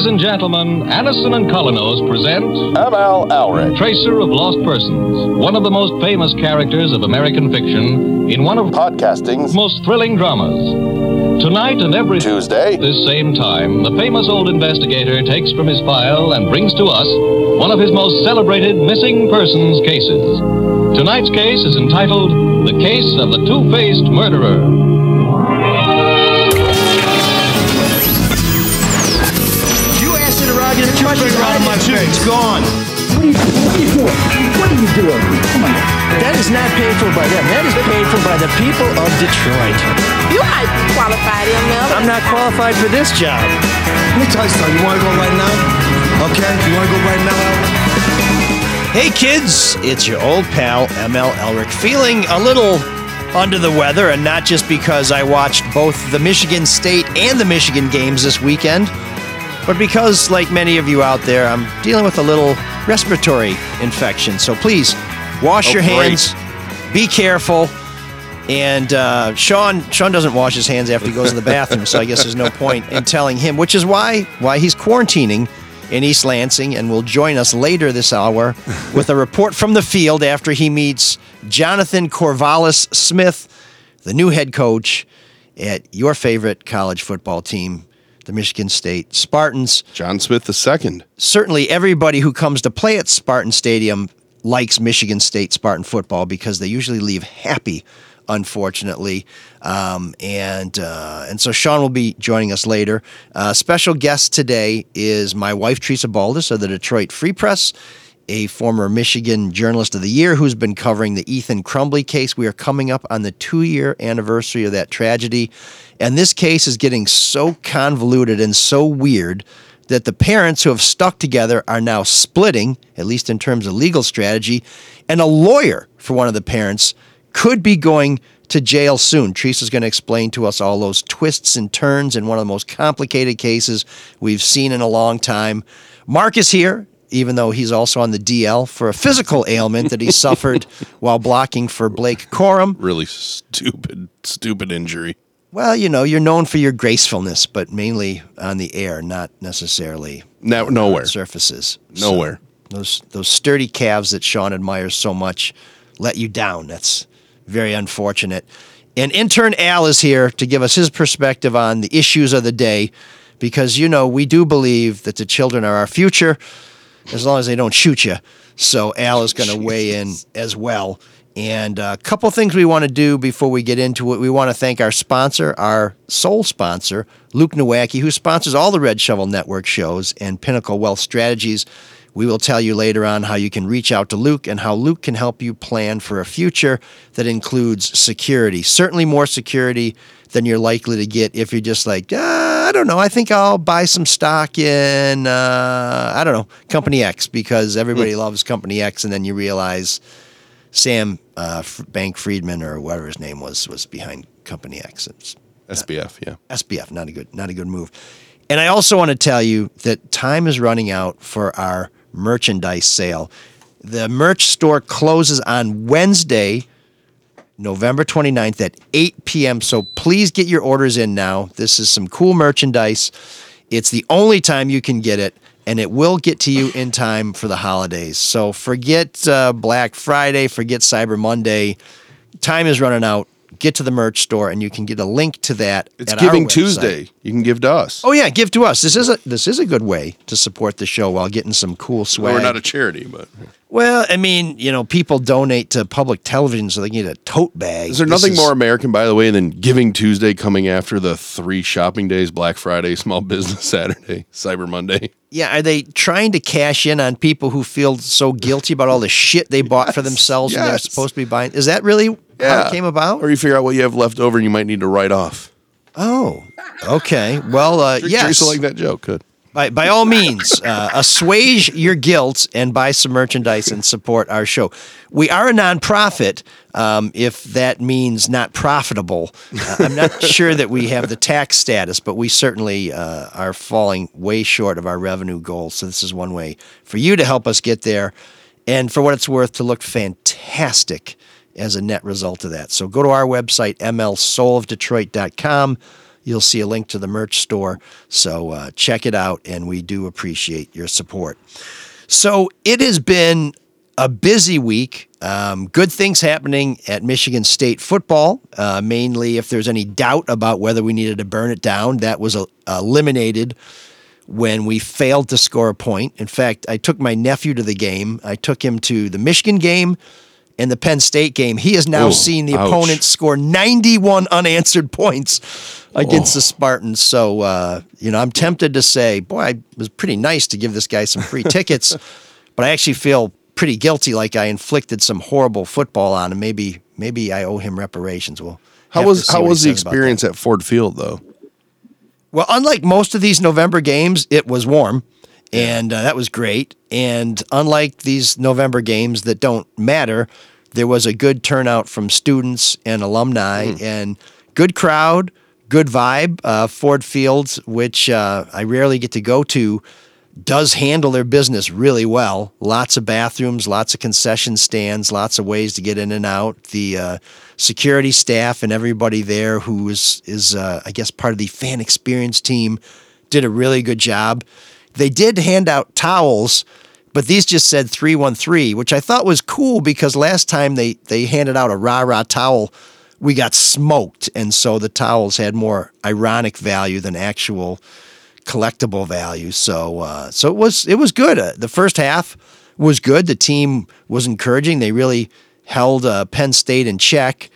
Ladies and gentlemen, Addison and Kolynos present ML Elrick. Tracer of Lost Persons, one of the most famous characters of American fiction in one of Podcasting's most thrilling dramas. Tonight and every Tuesday. this same time, the famous old investigator takes from his file and brings to us one of his most celebrated missing persons cases. Tonight's case is entitled The Case of the Two-Faced Murderer. Gone. What are you, what are you doing? What are you doing? Come on. That is not paid for by them. That is paid for by the people of Detroit. You might be qualified, ML. I'm not qualified for this job. Let me tell you something. You want to go right now? Okay? You want to go right now, Hey kids, it's your old pal ML Elrick feeling a little under the weather, and not just because I watched both the Michigan State and the Michigan games this weekend, but because, like many of you out there, I'm dealing with a little respiratory infection. So please wash Oh, your great. hands, be careful. And uh, Sean, Sean doesn't wash his hands after he goes to the bathroom, so I guess there's no point in telling him. Which is why why he's quarantining in East Lansing, and will join us later this hour with a report from the field after he meets Jonathan Corvallis Smith, the new head coach at your favorite college football team, the Michigan State Spartans John Smith II. certainly everybody who comes to play at Spartan Stadium likes Michigan State Spartan football because they usually leave happy, unfortunately. Um, and uh, and so Sean will be joining us later. Uh, special guest today is my wife Tresa Baldas of the Detroit Free Press. A former Michigan Journalist of the Year who's been covering the Ethan Crumbley case. We are coming up on the two year anniversary of that tragedy. And this case is getting so convoluted and so weird that the parents who have stuck together are now splitting, at least in terms of legal strategy, and a lawyer for one of the parents could be going to jail soon. Tresa's going to explain to us all those twists and turns in one of the most complicated cases we've seen in a long time. Mark is here, even though he's also on the DL for a physical ailment that he suffered while blocking for Blake Corum. Really stupid, stupid injury. Well, you know, you're known for your gracefulness, but mainly on the air, not necessarily No, nowhere. on surfaces. Nowhere. Those those sturdy calves that Sean admires so much let you down. That's very unfortunate. And intern Al is here to give us his perspective on the issues of the day, because you know we do believe that the children are our future, as long as they don't shoot you. So Al is going to weigh in as well. And a couple things we want to do before we get into it. We want to thank our sponsor, our sole sponsor, Luke Nowacki, who sponsors all the Red Shovel Network shows and Pinnacle Wealth Strategies. We will tell you later on how you can reach out to Luke and how Luke can help you plan for a future that includes security. Certainly more security than you're likely to get if you're just like, ah, I don't know, I think I'll buy some stock in, uh, I don't know, Company X because everybody loves Company X. And then you realize Sam uh, Bank Friedman or whatever his name was was behind Company X. It's SBF, yeah. SBF, not a good, not a good move. And I also want to tell you that time is running out for our merchandise sale. The merch store closes on Wednesday, November 29th at 8 p.m. So please get your orders in now. This is some cool merchandise. It's the only time you can get it, and it will get to you in time for the holidays. So forget uh, Black Friday, forget Cyber Monday. Time is running out. Get to the merch store, and you can get a link to that. It's Giving. Tuesday. You can give to us. Oh yeah, give to us. This is a this is a good way to support the show while getting some cool Well, swag. we're not a charity, but well, I mean, you know, people donate to public television so they can get a tote bag. is there This nothing more American, by the way, than Giving Tuesday coming after the three shopping days Black Friday, Small Business Saturday, Cyber Monday? Yeah, are they trying to cash in on people who feel so guilty about all the shit they bought for themselves and they're supposed to be buying? Is that really how it came about? Or you figure out what you have left over and you might need to write off. oh, okay. Well, uh, yes. Tresa like that joke. Good. by, by all means, uh, assuage your guilt and buy some merchandise and support our show. We are a nonprofit, um, if that means not profitable. Uh, I'm not sure that we have the tax status, but we certainly uh, are falling way short of our revenue goals. So, this is one way for you to help us get there and for what it's worth to look fantastic as a net result of that. So, go to our website, mlsoulofdetroit.com. you'll see a link to the merch store. So uh, check it out, and we do appreciate your support. So it has been a busy week. Um, good things happening at Michigan State football. Uh, mainly, if there's any doubt about whether we needed to burn it down, that was uh, eliminated when we failed to score a point. In fact, I took my nephew to the game. I took him to the Michigan game and the Penn State game. He has now Oh, seen the ouch. opponent score 91 unanswered points against the Spartans. So, uh, you know, I'm tempted to say, boy, it was pretty nice to give this guy some free tickets, but I actually feel pretty guilty like I inflicted some horrible football on him. Maybe, maybe I owe him reparations. Well, How was how was the experience at Ford Field though? Well, unlike most of these November games, it was warm, and uh, that was great. And unlike these November games that don't matter, there was a good turnout from students and alumni, and good crowd, good vibe. Uh, Ford Field, which uh, I rarely get to go to, does handle their business really well. Lots of bathrooms, lots of concession stands, lots of ways to get in and out. The uh, security staff and everybody there who is is uh, I guess part of the fan experience team did a really good job. They did hand out towels, but these just said 313, which I thought was cool because last time they they handed out a rah-rah towel, we got smoked and so the towels had more ironic value than actual collectible value. So uh, so it was it was good. Uh, the first half was good. The team was encouraging. They really held uh, Penn State in check.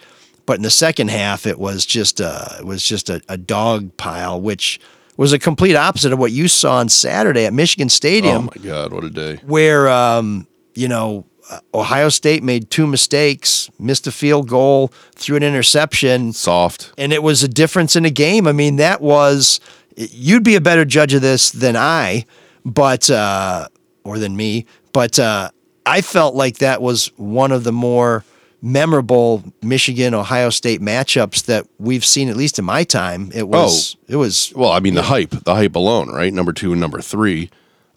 But in the second half, it was just uh, it was just a, a dog pile, which was a complete opposite of what you saw on Saturday at Michigan Stadium. Oh my God, what a day! where um, you know uh, Ohio State made two mistakes, missed a field goal, threw an interception, Soft. and it was a difference in a game. I mean, that was you'd be a better judge of this than I, but uh, or than me, but uh, I felt like that was one of the more memorable Michigan Ohio State matchups that we've seen at least in my time. It was it was Well, I mean the hype, the hype alone, right? Number two and number three.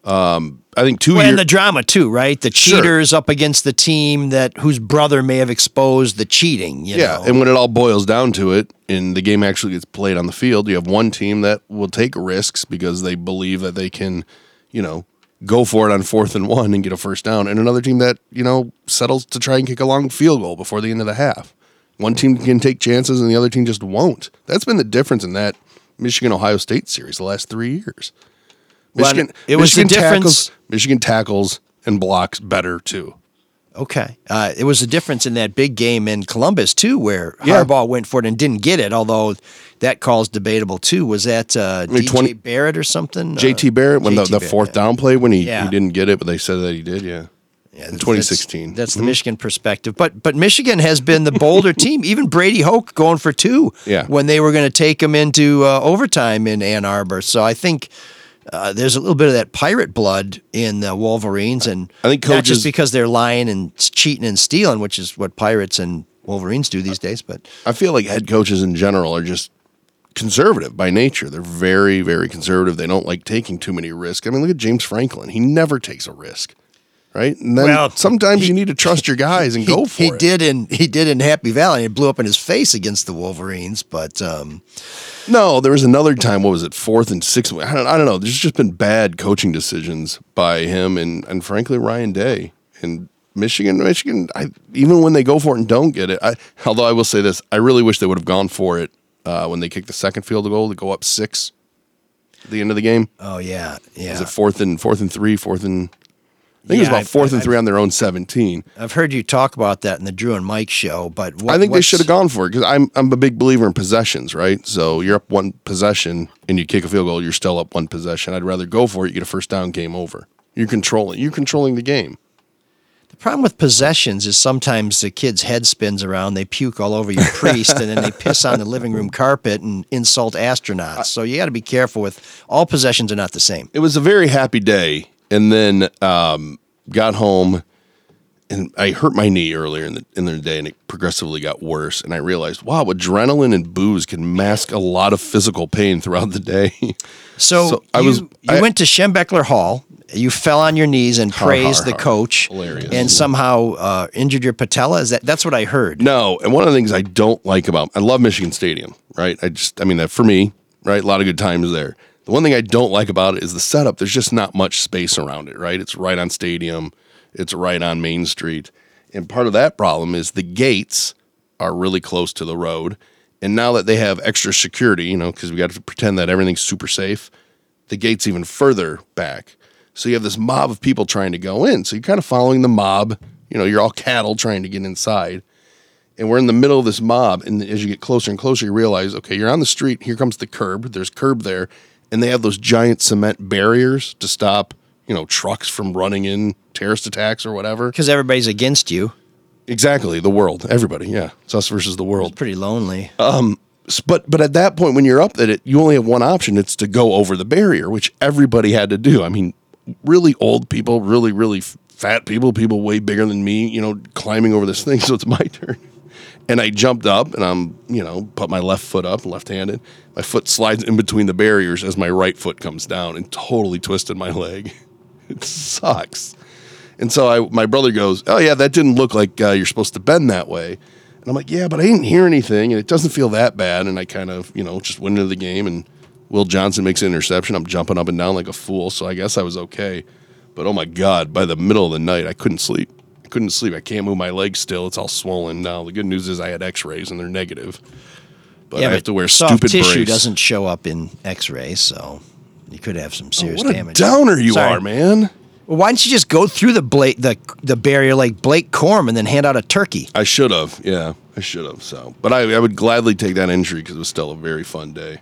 Um, I think two Well, years. and the drama too, right? The Sure. cheaters up against the team that whose brother may have exposed the cheating. You yeah, know? and when it all boils down to it, and the game actually gets played on the field, you have one team that will take risks because they believe that they can, you know, go for it on fourth and one and get a first down, and another team that you know settles to try and kick a long field goal before the end of the half. One team can take chances, and the other team just won't. That's been the difference in that Michigan Ohio State series the last three years. Well, Michigan, it was the difference- tackles, Michigan tackles and blocks better too. Okay. Uh, it was a difference in that big game in Columbus too, where Yeah. Harbaugh went for it and didn't get it. Although that call's debatable too. Was that uh, mean, DJ 20 Barrett or something? JT Uh, Barrett when the, JT the Barrett, fourth down play when he, Yeah. he didn't get it, but they said that he did. Yeah, Yeah, in that's- 2016. That's, the Mhm. Michigan perspective. But but Michigan has been the bolder team. Even Brady Hoke going for two Yeah. when they were going to take him into uh, overtime in Ann Arbor. So I think. Uh, there's a little bit of that pirate blood in the Wolverines, and I think not coaches- just because they're lying and cheating and stealing, which is what pirates and Wolverines do these days. But I feel like head coaches in general are just conservative by nature. They're very, very conservative. They don't like taking too many risks. I mean, look at James Franklin. He never takes a risk, right? And then Well, sometimes you need to trust your guys and he, go for he it. did in he did in Happy Valley. It blew up in his face against the Wolverines, but um, No, there was another time. What was it? Fourth and sixth. I don't, I don't know. There's just been bad coaching decisions by him and and frankly Ryan Day and Michigan. Michigan. I, even when they go for it and don't get it. I, although I will say this, I really wish they would have gone for it uh, when they kicked the second field goal to go up six. At the end of the game. oh yeah, yeah. Is it fourth and fourth and three? Fourth and I think it was Yeah, about I've- 4th and I've- three on their own seventeen. I've heard you talk about that in the Drew and Mike show, but what, I think they should have gone for it because I'm I'm a big believer in possessions, right? So you're up one possession and you kick a field goal, you're still up one possession. I'd rather go for it. You get a first down, game over. You're controlling. You're controlling the game. The problem with possessions is sometimes the kid's head spins around, they puke all over your priest, and then they piss on the living room carpet and insult astronauts. So you got to be careful with all possessions are not the same. It was a very happy day, and then um, got home, and I hurt my knee earlier in the in the day, and it progressively got worse. And I realized, wow, adrenaline and booze can mask a lot of physical pain throughout the day. So, So I you, was- you I- went to Schembechler Hall. You fell on your knees and Har, praised har, the coach, Hilarious. and somehow uh, injured your patella. Is that that's what I heard? No, and one of the things I don't like about I love Michigan Stadium, right? I just I mean that for me, right? A lot of good times there. The one thing I don't like about it is the setup. There's just not much space around it, right? It's right on Stadium, it's right on Main Street. And part of that problem is the gates are really close to the road. And now that they have extra security, you know, because we got to pretend that everything's super safe, the gate's even further back. So you have this mob of people trying to go in. So you're kind of following the mob. You know, you're all cattle trying to get inside and we're in the middle of this mob and as you get closer and closer you realize okay you're on the street here comes the curb there's curb there and they have those giant cement barriers to stop you know trucks from running in terrorist attacks or whatever. Because everybody's against you. exactly the world everybody yeah. It's us versus the world. Pretty lonely. Um, s- but but at that point when you're up at it you only have one option it's to go over the barrier which everybody had to do. I mean really old people really really fat people people way bigger than me you know climbing over this thing so it's my turn. And i jumped up and i'm you know put my left foot up left-handed. My foot slides in between the barriers as my right foot comes down and totally twisted my leg it sucks and so I, my brother goes, "Oh yeah, that didn't look like uh, you're supposed to bend that way." And I'm like, "Yeah, but I didn't hear anything, and it doesn't feel that bad." And I kind of, you know, just went into the game, and Will Johnson makes an interception. I'm jumping up and down like a fool, so I guess I was okay. But oh my god, by the middle of the night, I couldn't sleep. I couldn't sleep. I can't move my legs still. It's all swollen now. The good news is I had X-rays, and they're negative. But I have to wear soft stupid tissue brace. doesn't show up in X-rays, so you could have some oh, serious what a damage. downer you Sorry. are, man. Well, why don't you just go through the Blake the the barrier like Blake Corum and then hand out a turkey? I should have. Yeah, I should have. So, but I, I would gladly take that injury because it was still a very fun day.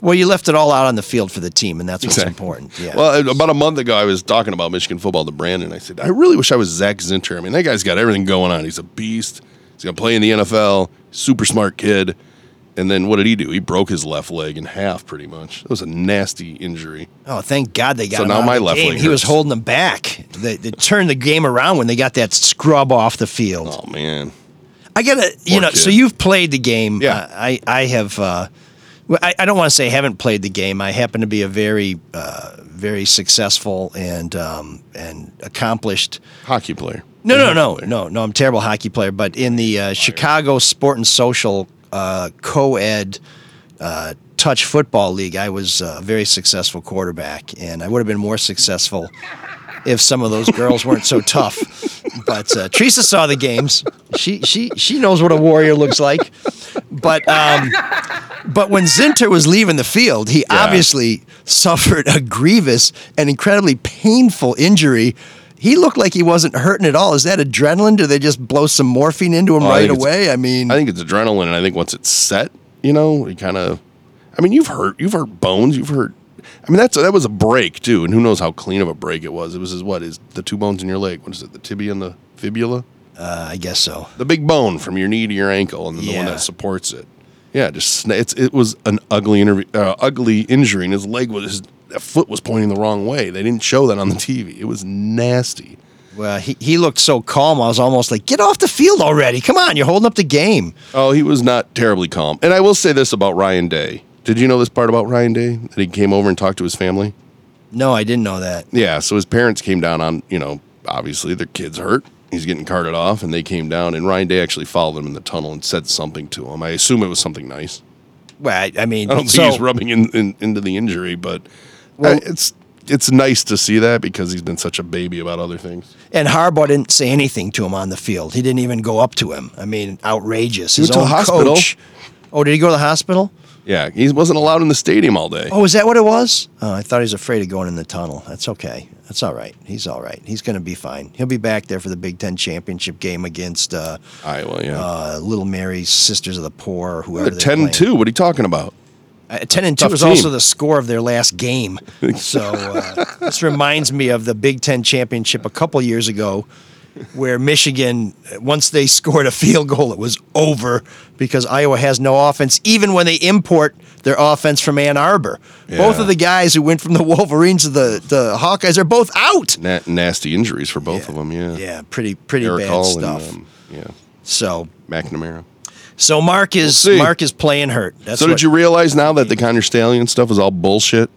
Well, you left it all out on the field for the team, and that's what's Exactly. important. Yeah. Well, uh, about a month ago, I was talking about Michigan football to Brandon. I said, I really wish I was Zach Zinter. I mean, that guy's got everything going on. He's a beast. He's going to play in the NFL. Super smart kid. And then what did he do? He broke his left leg in half, pretty much. It was a nasty injury. oh, thank God they got So him now my left game. leg He was holding them back. They, they turned the game around when they got that scrub off the field. Oh man, I gotta, you Poor know. kid. So you've played the game. Yeah. Uh, I I have. Uh, well, I, I don't want to say I haven't played the game. I happen to be a very uh, very successful and um, and accomplished. hockey player. No, no, no, no, no. I'm a terrible hockey player, but in the uh, Chicago Sport and Social uh, co-ed uh, touch football league, I was a very successful quarterback, and I would have been more successful if some of those girls weren't so tough. But uh, Tresa saw the games. She she she knows what a warrior looks like. But um, but when Zinter was leaving the field, he obviously suffered a grievous and incredibly painful injury. He looked like he wasn't hurting at all. Is that adrenaline? Do they just blow some morphine into him Oh, right away? I mean, I think it's adrenaline, and I think once it's set, you know, you kind of. I mean, you've hurt, you've hurt bones, you've hurt. I mean, that's that was a break too, and who knows how clean of a break it was. It was his what is the two bones in your leg? What is it? The tibia and the fibula, uh, I guess so. the big bone from your knee to your ankle, and then the one that supports it. Yeah, just it's it was an ugly interview, uh, ugly injury, and his leg was his foot was pointing the wrong way. They didn't show that on the TV. It was nasty. Well, he, he looked so calm. I was almost like, get off the field already. Come on, you're holding up the game. Oh, he was not terribly calm. And I will say this about Ryan Day. Did you know this part about Ryan Day? That he came over and talked to his family? No, I didn't know that. Yeah, so his parents came down on, you know, obviously their kid's hurt. He's getting carted off, and they came down, and Ryan Day actually followed him in the tunnel and said something to him. I assume it was something nice. Well, I, I mean, I don't so, think he's rubbing in, in, into the injury, but Well- I- it's it's nice to see that because he's been such a baby about other things. and Harbaugh didn't say anything to him on the field. He didn't even go up to him. I mean, outrageous. He His went to the hospital. coach. Oh, did he go to the hospital? Yeah, he wasn't allowed in the stadium all day. Oh, is that what it was? Oh, I thought he was afraid of going in the tunnel. That's okay. That's all right. He's all right. He's going to be fine. He'll be back there for the Big Ten championship game against uh, Iowa, yeah. uh, Little Mary's Sisters of the Poor or whoever. They're they're 10 playing. 2. What are you talking about? Uh, Ten and two Tough was team. also the score of their last game. So uh, this reminds me of the Big Ten championship a couple years ago, where Michigan, once they scored a field goal, it was over because Iowa has no offense, even when they import their offense from Ann Arbor. Both of the guys who went from the Wolverines to the, the Hawkeyes are both out. Na- nasty injuries for both Yeah. of them. Yeah. Yeah, pretty pretty Eric bad Hall stuff. and um, yeah, so McNamara. So Mark is see. Mark is playing hurt. That's so what- did you realize now that the Connor Stalion stuff is all bullshit?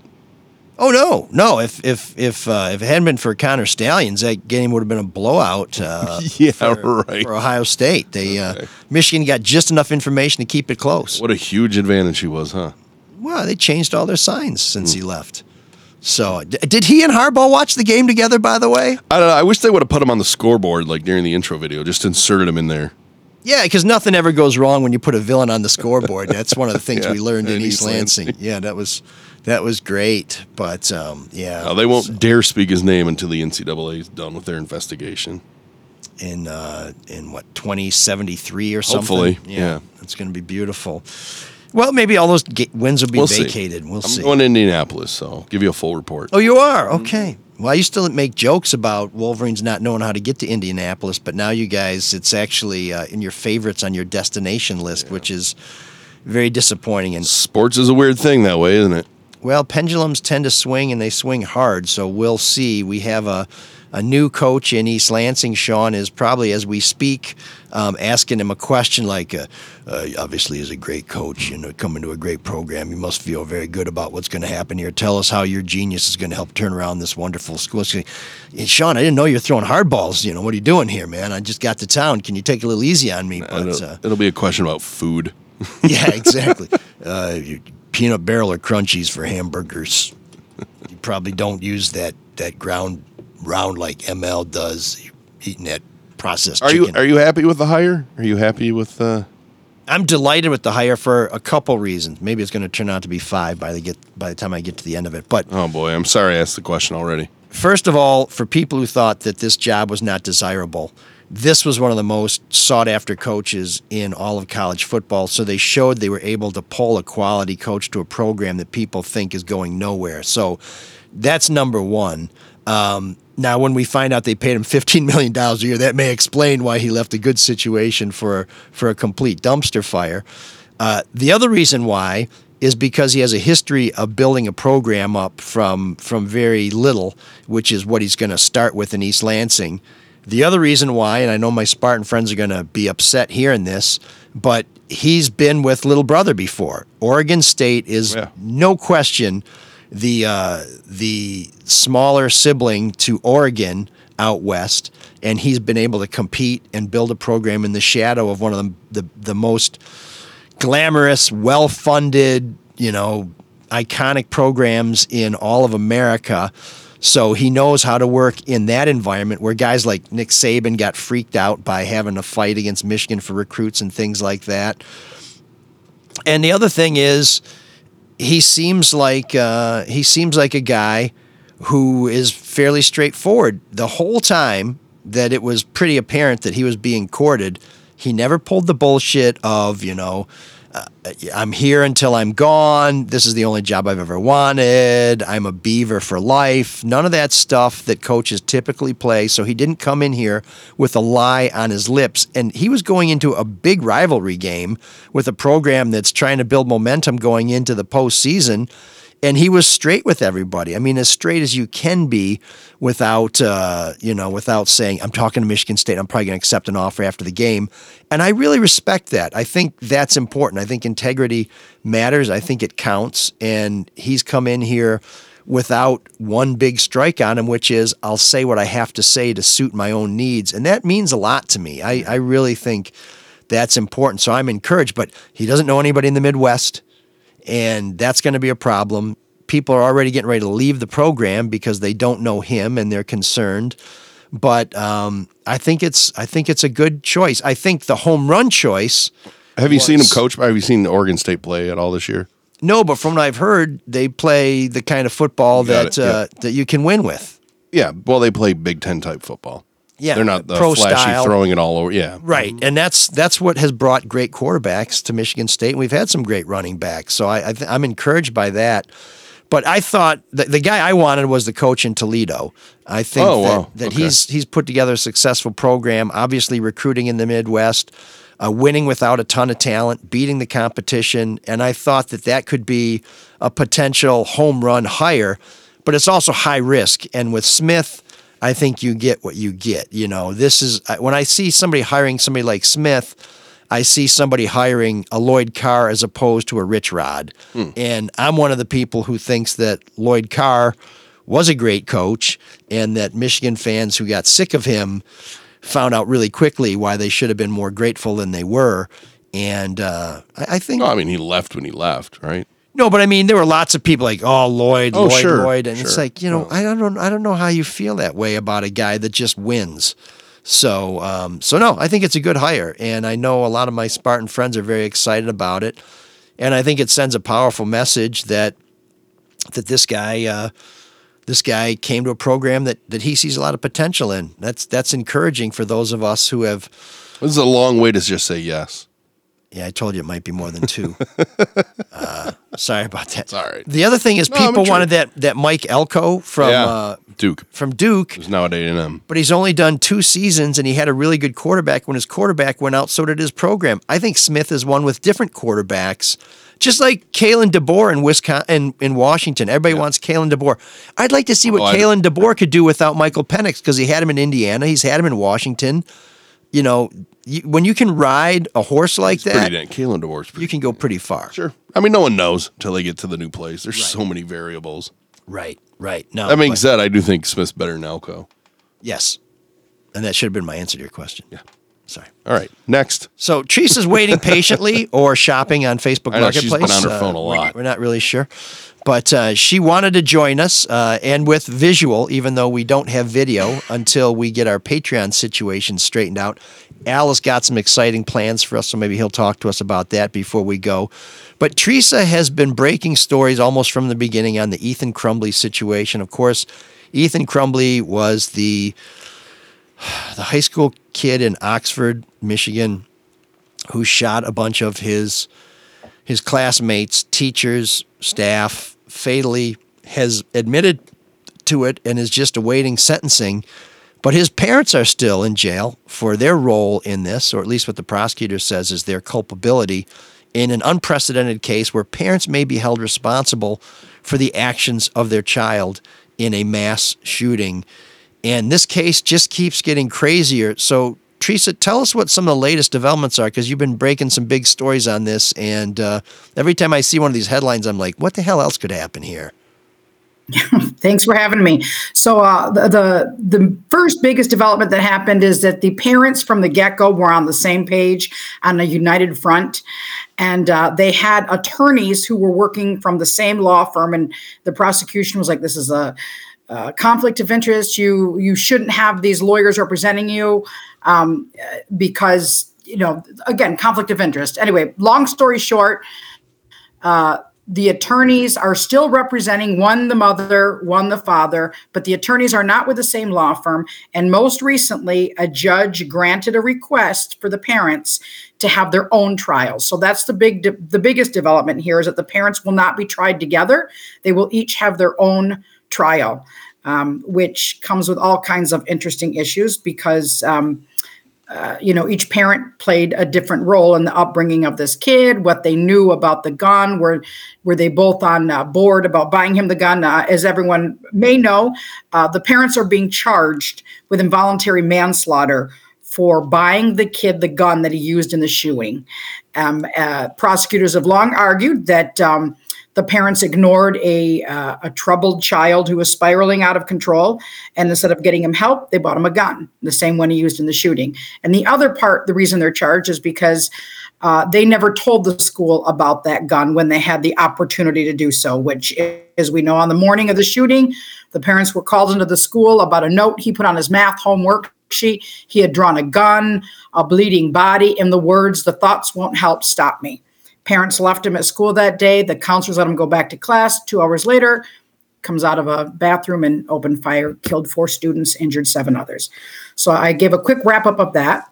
Oh no, no! If if if uh, if it hadn't been for Connor Stalions, that game would have been a blowout. Uh, Yeah, for, right. For Ohio State, they uh, Michigan got just enough information to keep it close. What a huge advantage he was, huh? Well, they changed all their signs since Hmm. he left. So, d- did he and Harbaugh watch the game together? By the way, I don't know. I wish they would have put him on the scoreboard like during the intro video. Just inserted him in there. Yeah, because nothing ever goes wrong when you put a villain on the scoreboard. That's one of the things Yeah, we learned in East East Lansing. Lansing. Yeah, that was that was great. But um, yeah, Uh, they won't dare speak his name until the NCAA is done with their investigation. in uh, in what 2073 or something. Hopefully, yeah. it's going to be beautiful. Well, maybe all those ga- wins will be We'll see. vacated. We'll I'm see. going to Indianapolis, so I'll give you a full report. oh, you are okay. Well, I used to make jokes about Wolverines not knowing how to get to Indianapolis, but now you guys, it's actually uh, in your favorites on your destination list, which is very disappointing. And Sports is a weird thing that way, isn't it? Well, pendulums tend to swing and they swing hard, so we'll see. We have a, a new coach in East Lansing. Sean is probably, as we speak, um, asking him a question like, uh, uh, obviously, as a great coach, you know, coming to a great program, you must feel very good about what's going to happen here. Tell us how your genius is going to help turn around this wonderful school. Gonna- Sean, I didn't know you're throwing hardballs. You know, what are you doing here, man? I just got to town. Can you take it a little easy on me? But it'll, uh, it'll be a question about food. yeah, exactly. uh, peanut barrel or crunchies for hamburgers. You probably don't use that that ground round like ML does. Eating that processed Are you are you happy with the hire? Are you happy with? the? I'm delighted with the hire for a couple reasons. Maybe it's going to turn out to be five by the get by the time I get to the end of it. But oh boy, I'm sorry I asked the question already. first of all, for people who thought that this job was not desirable, this was one of the most sought after coaches in all of college football. So they showed they were able to pull a quality coach to a program that people think is going nowhere. So that's number one. Um, now, when we find out they paid him $15 million a year, that may explain why he left a good situation for, for a complete dumpster fire. Uh, the other reason why is because he has a history of building a program up from from very little, which is what he's going to start with in East Lansing. The other reason why, and I know my Spartan friends are going to be upset hearing this, but he's been with Little Brother before. Oregon State is Yeah. no question the uh, the smaller sibling to Oregon out west, and he's been able to compete and build a program in the shadow of one of the the, the most glamorous, well funded, you know, iconic programs in all of America. So he knows how to work in that environment where guys like Nick Saban got freaked out by having to fight against Michigan for recruits and things like that. And the other thing is, he seems like uh, he seems like a guy who is fairly straightforward. The whole time that it was pretty apparent that he was being courted, he never pulled the bullshit of you know. Uh, I'm here until I'm gone. This is the only job I've ever wanted. I'm a beaver for life. None of that stuff that coaches typically play. So he didn't come in here with a lie on his lips. And he was going into a big rivalry game with a program that's trying to build momentum going into the postseason. And he was straight with everybody. I mean, as straight as you can be without, uh, you know, without saying, I'm talking to Michigan State. I'm probably going to accept an offer after the game. And I really respect that. I think that's important. I think integrity matters. I think it counts. And he's come in here without one big strike on him, which is I'll say what I have to say to suit my own needs. And that means a lot to me. I, I really think that's important. So I'm encouraged, but he doesn't know anybody in the Midwest and that's going to be a problem. People are already getting ready to leave the program because they don't know him and they're concerned. But um, I think it's I think it's a good choice. I think the home run choice. Have you seen him coach? Have you seen Oregon State play at all this year? No, but from what I've heard, they play the kind of football that it, uh, that you can win with. Yeah, well, they play Big Ten type football. Yeah, they're not the pro flashy style. throwing it all over. Yeah, Right, and that's that's what has brought great quarterbacks to Michigan State. And we've had some great running backs, so I, I th- I'm encouraged by that. But I thought the, the guy I wanted was the coach in Toledo. I think Oh, that, wow. that Okay. he's he's put together a successful program. Obviously, recruiting in the Midwest, uh, winning without a ton of talent, beating the competition, and I thought that that could be a potential home run hire. But it's also high risk, and with Smith. I think you get what you get. You know, this is when I see somebody hiring somebody like Smith, I see somebody hiring a Lloyd Carr as opposed to a Rich Rod. And I'm one of the people who thinks that Lloyd Carr was a great coach and that Michigan fans who got sick of him found out really quickly why they should have been more grateful than they were. And uh, I, I think No, I mean, he left when he left, right? No, but I mean, there were lots of people like, "Oh, Lloyd, Oh, Lloyd, sure, Lloyd," and it's like, you know, I don't, I don't know how you feel that way about a guy that just wins. So, um, so no, I think it's a good hire, and I know a lot of my Spartan friends are very excited about it, and I think it sends a powerful message that that this guy, uh, this guy came to a program that that he sees a lot of potential in. That's that's encouraging for those of us who have. This is a long way to just say yes. Yeah, I told you it might be more than two. uh, sorry about that. It's all right. The other thing is No, I'm people wanted that that Mike Elko from yeah, uh, Duke. from Duke, Who's now at A and M. but he's only done two seasons and he had a really good quarterback. When his quarterback went out, so did his program. I think Smith is one with different quarterbacks. Just like Kalen DeBoer in Wisconsin, in, in Washington, everybody wants Kalen DeBoer. I'd like to see what I- Kalen DeBoer could do without Michael Penix because he had him in Indiana, he's had him in Washington. You know, you, when you can ride a horse like that, Pretty DeWar's you can go pretty far. Sure. I mean, no one knows until they get to the new place. There's so many variables. Right, right. No, That being but- said, I do think Smith's better than Elko. yes, and that should have been my answer to your question. Yeah. Sorry. All right. Next. So Tresa's waiting patiently or shopping on Facebook know, she's Marketplace. been on her phone a uh, we're- lot. We're, not really sure. But uh, she wanted to join us uh, and with visual, even though we don't have video until we get our Patreon situation straightened out. Al has got some exciting plans for us, so maybe he'll talk to us about that before we go. But Tresa has been breaking stories almost from the beginning on the Ethan Crumbley situation. Of course, Ethan Crumbley was the the high school kid in Oxford, Michigan, who shot a bunch of his his classmates, teachers, staff, fatally has admitted to it and is just awaiting sentencing. But his parents are still in jail for their role in this, or at least what the prosecutor says is their culpability in an unprecedented case where parents may be held responsible for the actions of their child in a mass shooting. And this case just keeps getting crazier. So, Tresa, tell us what some of the latest developments are because you've been breaking some big stories on this. And uh, every time I see one of these headlines, I'm like, what the hell else could happen here? Thanks for having me. So uh, the, the the first biggest development that happened is that the parents from the get go were on the same page on a united front, and uh, they had attorneys who were working from the same law firm. And the prosecution was like, "This is a, uh conflict of interest. You you shouldn't have these lawyers representing you um, because you know again conflict of interest." Anyway, long story short. Uh, the attorneys are still representing one the mother, one the father, but the attorneys are not with the same law firm. And most recently, a judge granted a request for the parents to have their own trials. So that's the big, de- the biggest development here is that the parents will not be tried together. They will each have their own trial, um, which comes with all kinds of interesting issues because. Um, uh, you know, each parent played a different role in the upbringing of this kid, what they knew about the gun, were were they both on uh, board about buying him the gun? Uh, as everyone may know, uh, the parents are being charged with involuntary manslaughter for buying the kid the gun that he used in the shooting. Um, uh, prosecutors have long argued that. Um, the parents ignored a, uh, a troubled child who was spiraling out of control. And instead of getting him help, they bought him a gun, the same one he used in the shooting. And the other part, the reason they're charged is because uh, they never told the school about that gun when they had the opportunity to do so, which, as we know, on the morning of the shooting, the parents were called into the school about a note he put on his math homework sheet. He had drawn a gun, a bleeding body, and the words, The thoughts won't help stop me. Parents left him at school that day. The counselors let him go back to class. Two hours later, comes out of a bathroom and opened fire, killed four students, injured seven others. So I gave a quick wrap up of that.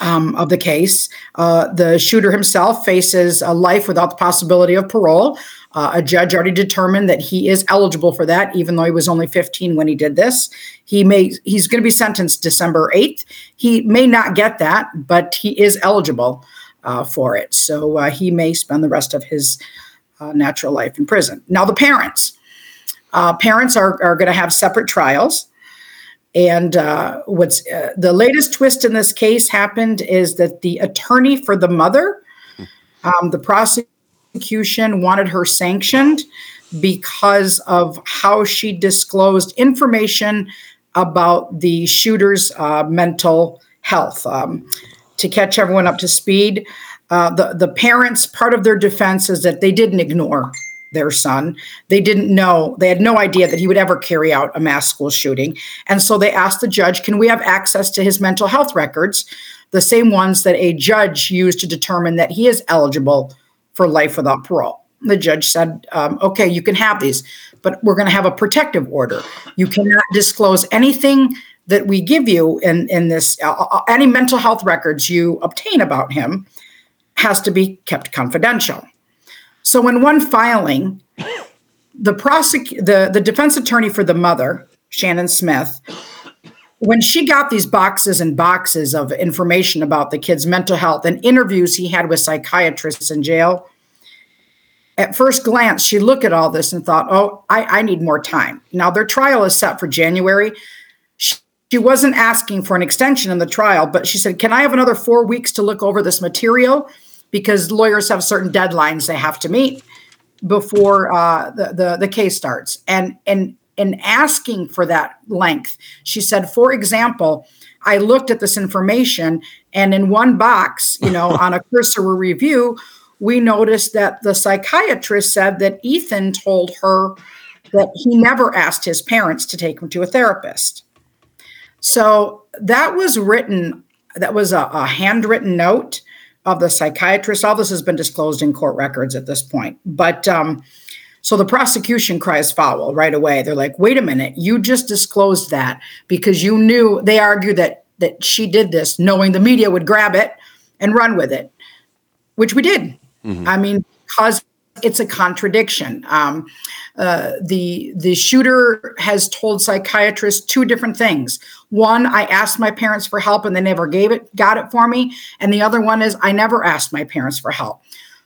Um, of the case, uh, the shooter himself faces a life without the possibility of parole. Uh, a judge already determined that he is eligible for that, even though he was only 15 when he did this. He may he's going to be sentenced December 8th. He may not get that, but he is eligible uh, for it. So uh, he may spend the rest of his uh, natural life in prison. Now the parents, uh, parents are are going to have separate trials. And uh, what's uh, the latest twist in this case happened is that the attorney for the mother, um, the prosecution wanted her sanctioned because of how she disclosed information about the shooter's mental health. Um, to catch everyone up to speed, uh, the the parents part of their defense is that they didn't ignore their son. They didn't know, they had no idea that he would ever carry out a mass school shooting. And so they asked the judge, can we have access to his mental health records, the same ones that a judge used to determine that he is eligible for life without parole? The judge said, um, okay, you can have these, but we're going to have a protective order. You cannot disclose anything that we give you in, in this, uh, uh any mental health records you obtain about him has to be kept confidential. So in one filing, the prosec- the the defense attorney for the mother, Shannon Smith, when she got these boxes and boxes of information about the kid's mental health and interviews he had with psychiatrists in jail, at first glance, she looked at all this and thought, oh, I, I need more time. Now, their trial is set for January. She, wasn't asking for an extension in the trial, but she said, Can I have another four weeks to look over this material? because lawyers have certain deadlines they have to meet before uh, the, the the case starts. And and in asking for that length, she said, for example, I looked at this information, and in one box, you know, on a cursory review, we noticed that the psychiatrist said that Ethan told her that he never asked his parents to take him to a therapist. So that was written, that was a, a handwritten note of the psychiatrist. All this has been disclosed in court records at this point. But um, so the prosecution cries foul right away. They're like, wait a minute, you just disclosed that because you knew they argue that that she did this knowing the media would grab it and run with it, which we did. Mm-hmm. I mean, because it's a contradiction. Um, uh, the the shooter has told psychiatrists two different things. One, I asked my parents for help and they never gave it, got it for me, and the other one is I never asked my parents for help.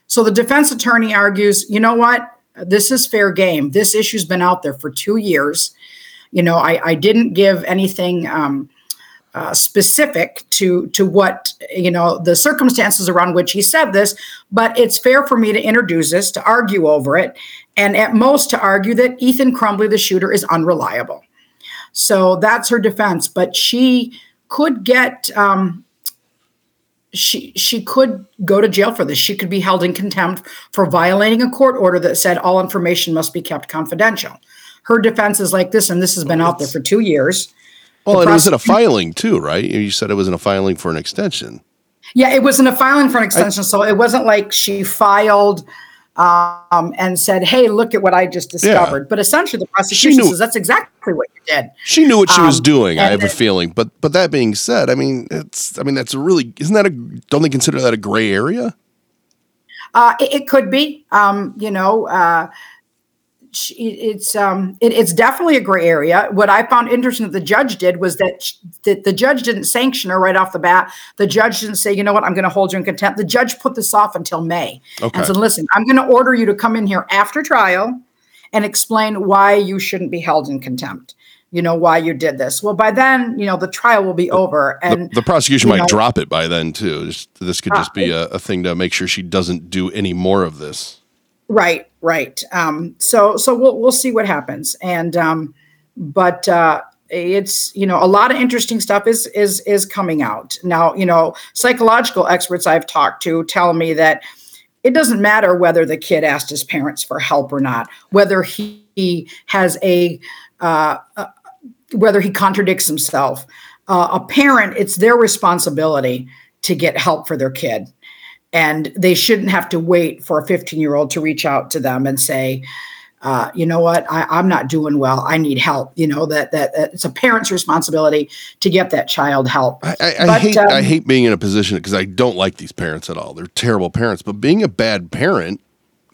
So the defense attorney argues, you know what? This is fair game. This issue's been out there for two years. You know, I, I didn't give anything. Um, uh, specific to to what you know the circumstances around which he said this but it's fair for me to introduce this to argue over it and at most to argue that ethan crumbley the shooter is unreliable. So that's her defense but she could get um, she she could go to jail for this. She could be held in contempt for violating a court order that said all information must be kept confidential. Her defense is like this and this has been out there for two years well, and it was in a filing too, right? You said it was in a filing for an extension. Yeah, it was in a filing for an extension. I, so it wasn't like she filed um, and said, "Hey, look at what I just discovered." Yeah. But essentially, the prosecution knew, says that's exactly what you did. She knew what she um, was doing. I have a feeling. But but that being said, I mean, it's I mean that's a really isn't that a don't they consider that a gray area? Uh, it, it, could be. Um, you know. Uh, it's um it, it's definitely a gray area. What I found interesting that the judge did was that that the judge didn't sanction her right off the bat. The judge didn't say, you know what, I'm going to hold you in contempt. The judge put this off until May okay. and said, listen, I'm going to order you to come in here after trial and explain why you shouldn't be held in contempt. You know why you did this. Well, by then, you know the trial will be over, and the, the prosecution might know, drop it by then too. this could just be a, a thing to make sure she doesn't do any more of this. Right, right. Um, so so we'll we'll see what happens. And um, but uh, it's you know a lot of interesting stuff is is is coming out now. You know, psychological experts I've talked to tell me that it doesn't matter whether the kid asked his parents for help or not, whether he has a uh, uh, whether he contradicts himself. Uh, a parent, it's their responsibility to get help for their kid and they shouldn't have to wait for a 15 year old to reach out to them and say uh, you know what I, am not doing well i need help you know that, that, that it's a parent's responsibility to get that child help i, I, but, hate um, i hate being in a position because i don't like these parents at all they're terrible parents but being a bad parent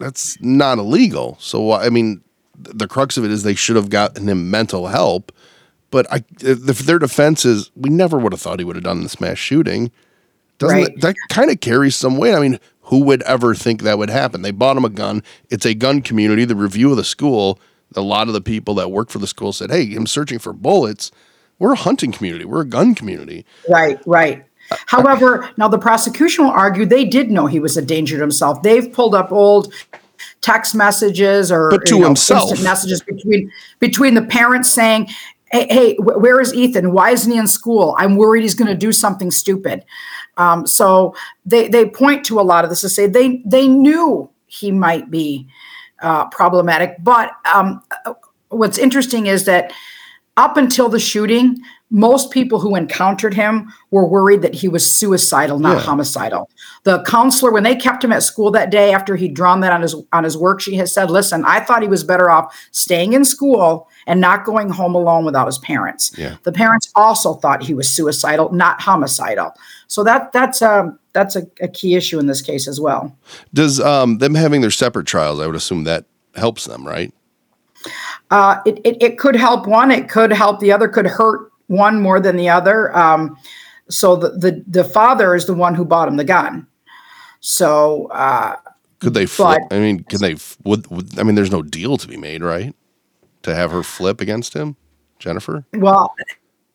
that's not illegal. So I mean, th- the crux of it is they should have gotten him mental help. But I, if their defense is, we never would have thought he would have done this mass shooting. Doesn't Right. that, that kind of carries some weight? I mean, who would ever think that would happen? They bought him a gun. It's a gun community. The review of the school, a lot of the people that work for the school said, "Hey, I'm searching for bullets. We're a hunting community. We're a gun community." Right, right. Uh, uh, However, now the prosecution will argue they did know he was a danger to himself. They've pulled up old text messages or But to you know, himself. messages between between the parents saying, "Hey, hey wh- where is Ethan? Why isn't he in school? I'm worried he's going to do something stupid." Um, so they they point to a lot of this to say they they knew he might be uh, problematic. But um, uh, what's interesting is that up until the shooting, most people who encountered him were worried that he was suicidal, not Yeah. homicidal. The counselor, when they kept him at school that day after he'd drawn that on his on his worksheet, has said, "Listen, I thought he was better off staying in school and not going home alone without his parents." Yeah. The parents also thought he was suicidal, not homicidal. So that that's um that's a, a key issue in this case as well. Does um, them having their separate trials? I would assume that helps them, right? Uh, it, it, it could help one, it could help the other, could hurt one more than the other. Um, so the, the the father is the one who bought him the gun. So uh, Could they flip? But- I mean, can they? Would, would I mean? There's no deal to be made, right? To have her flip against him, Jennifer. well,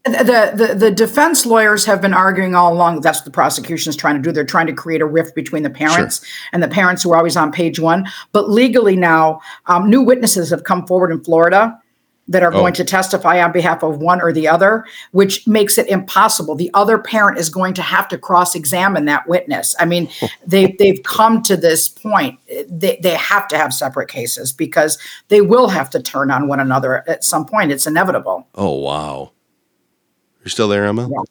the, the the defense lawyers have been arguing all along that's what the prosecution is trying to do. They're trying to create a rift between the parents and the parents who are always on page one. But legally now, um, new witnesses have come forward in Florida that are going Oh. to testify on behalf of one or the other, which makes it impossible. The other parent is going to have to cross-examine that witness. I mean, they they've come to this point. They they have to have separate cases because they will have to turn on one another at some point. It's inevitable. Oh wow, you're still there, Emma? Yeah.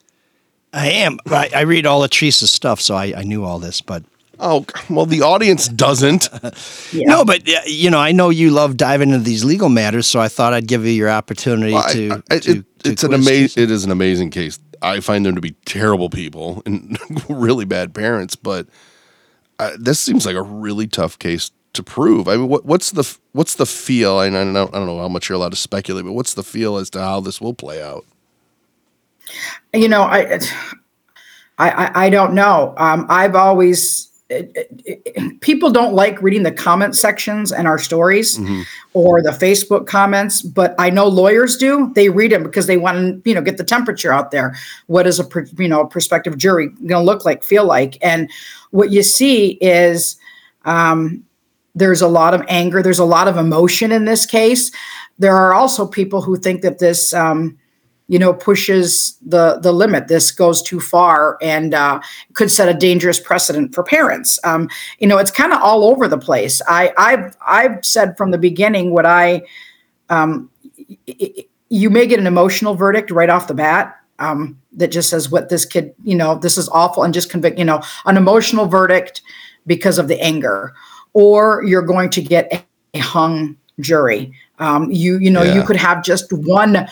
I am. I, I read all of Tresa's stuff, so I, I knew all this. But Oh well, the audience doesn't. Yeah. no, but you know, I know you love diving into these legal matters, so I thought I'd give you your opportunity I- to. I- to, it- to it's an amazing. It is an amazing case. I find them to be terrible people and really bad parents, but uh, this seems like a really tough case to prove. I mean, what, what's the what's the feel? And I don't, I don't know how much you're allowed to speculate, but what's the feel as to how this will play out? You know i i i, don't know. Um, i've always it, it, it- people don't like reading the comment sections and our stories or the facebook comments but i know lawyers do. They read them because they want to you know get the temperature out there. What is a you know prospective jury going to look like feel like? And what you see is um, there's a lot of anger. There's a lot of emotion in this case. There are also people who think that this um, you know pushes the the limit. This goes too far and uh, could set a dangerous precedent for parents. Um, you know it's kind of all over the place. I i've i've said from the beginning what i um, y- you may get an emotional verdict right off the bat um, that just says what this kid you know this is awful and just convict you know an emotional verdict because of the anger. Or you're going to get a, hung jury. Um, you you know you could have just one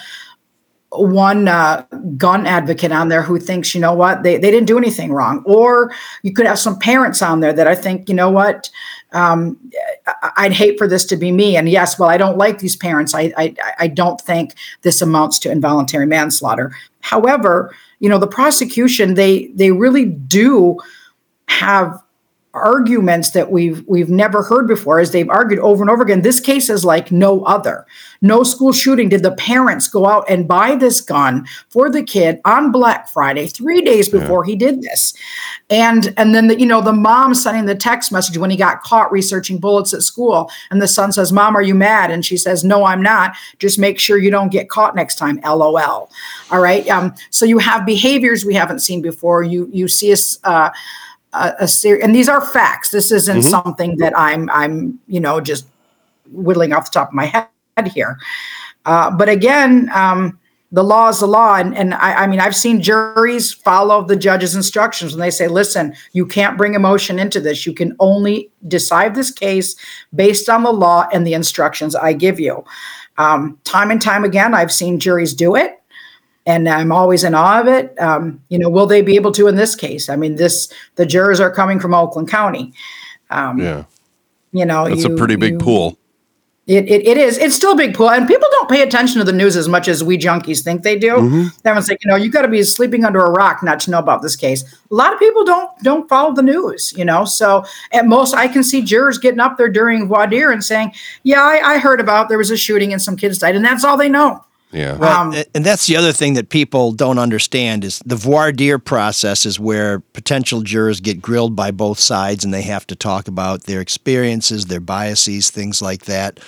one uh, gun advocate on there who thinks, you know what, they, they didn't do anything wrong. Or you could have some parents on there that I think, you know what, um, I'd hate for this to be me. And yes, well, I don't like these parents. I, I, I don't think this amounts to involuntary manslaughter. However, you know, the prosecution, they, they really do have arguments that we've we've never heard before as they've argued over and over again. This case is like no other. No school shooting. Did the parents go out and buy this gun for the kid on black friday 3 days before he did this? And and then the, you know the mom sending the text message when he got caught researching bullets at school and the son says mom are you mad? And she says no i'm not. Just make sure you don't get caught next time. Lol all right? Um, so you have behaviors we haven't seen before. You you see us uh, a, a series, and these are facts. This isn't something that I'm, I'm, you know, just whittling off the top of my head here. Uh, but again, um, the law is the law, and and I, I mean, I've seen juries follow the judge's instructions when they say, "Listen, you can't bring emotion into this. You can only decide this case based on the law and the instructions I give you." Um, time and time again, I've seen juries do it and I'm always in awe of it. Um, you know, will they be able to in this case? I mean, this the jurors are coming from Oakland County. Um, Yeah. You know, it's a pretty big you- pool. It, it, it is. It's still a big pool, and people don't pay attention to the news as much as we junkies think they do. Mm-hmm. Everyone's like, you know, you got to be sleeping under a rock not to know about this case. A lot of people don't don't follow the news, you know. So at most, I can see jurors getting up there during voir dire and saying, "Yeah, I, I heard about there was a shooting and some kids died," and that's all they know. Yeah. Well, Um, and that's the other thing that people don't understand is the voir dire process is where potential jurors get grilled by both sides and they have to talk about their experiences, their biases, things like that.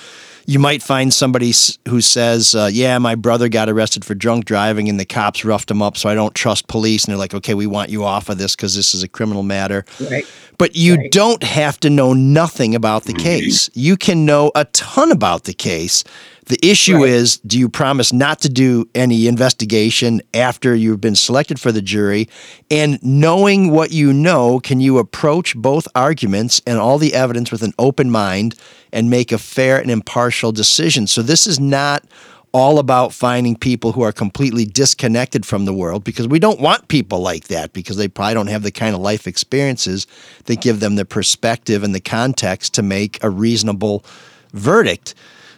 You might find somebody who says, uh, "Yeah, my brother got arrested for drunk driving and the cops roughed him up, so I don't trust police." And they're like, "Okay, we want you off of this because this is a criminal matter." Right. But you don't have to know nothing about the case. You can know a ton about the case. The issue Right. is do you promise not to do any investigation after you've been selected for the jury? And knowing what you know, can you approach both arguments and all the evidence with an open mind and make a fair and impartial decision? So this is not all about finding people who are completely disconnected from the world because we don't want people like that because they probably don't have the kind of life experiences that give them the perspective and the context to make a reasonable verdict.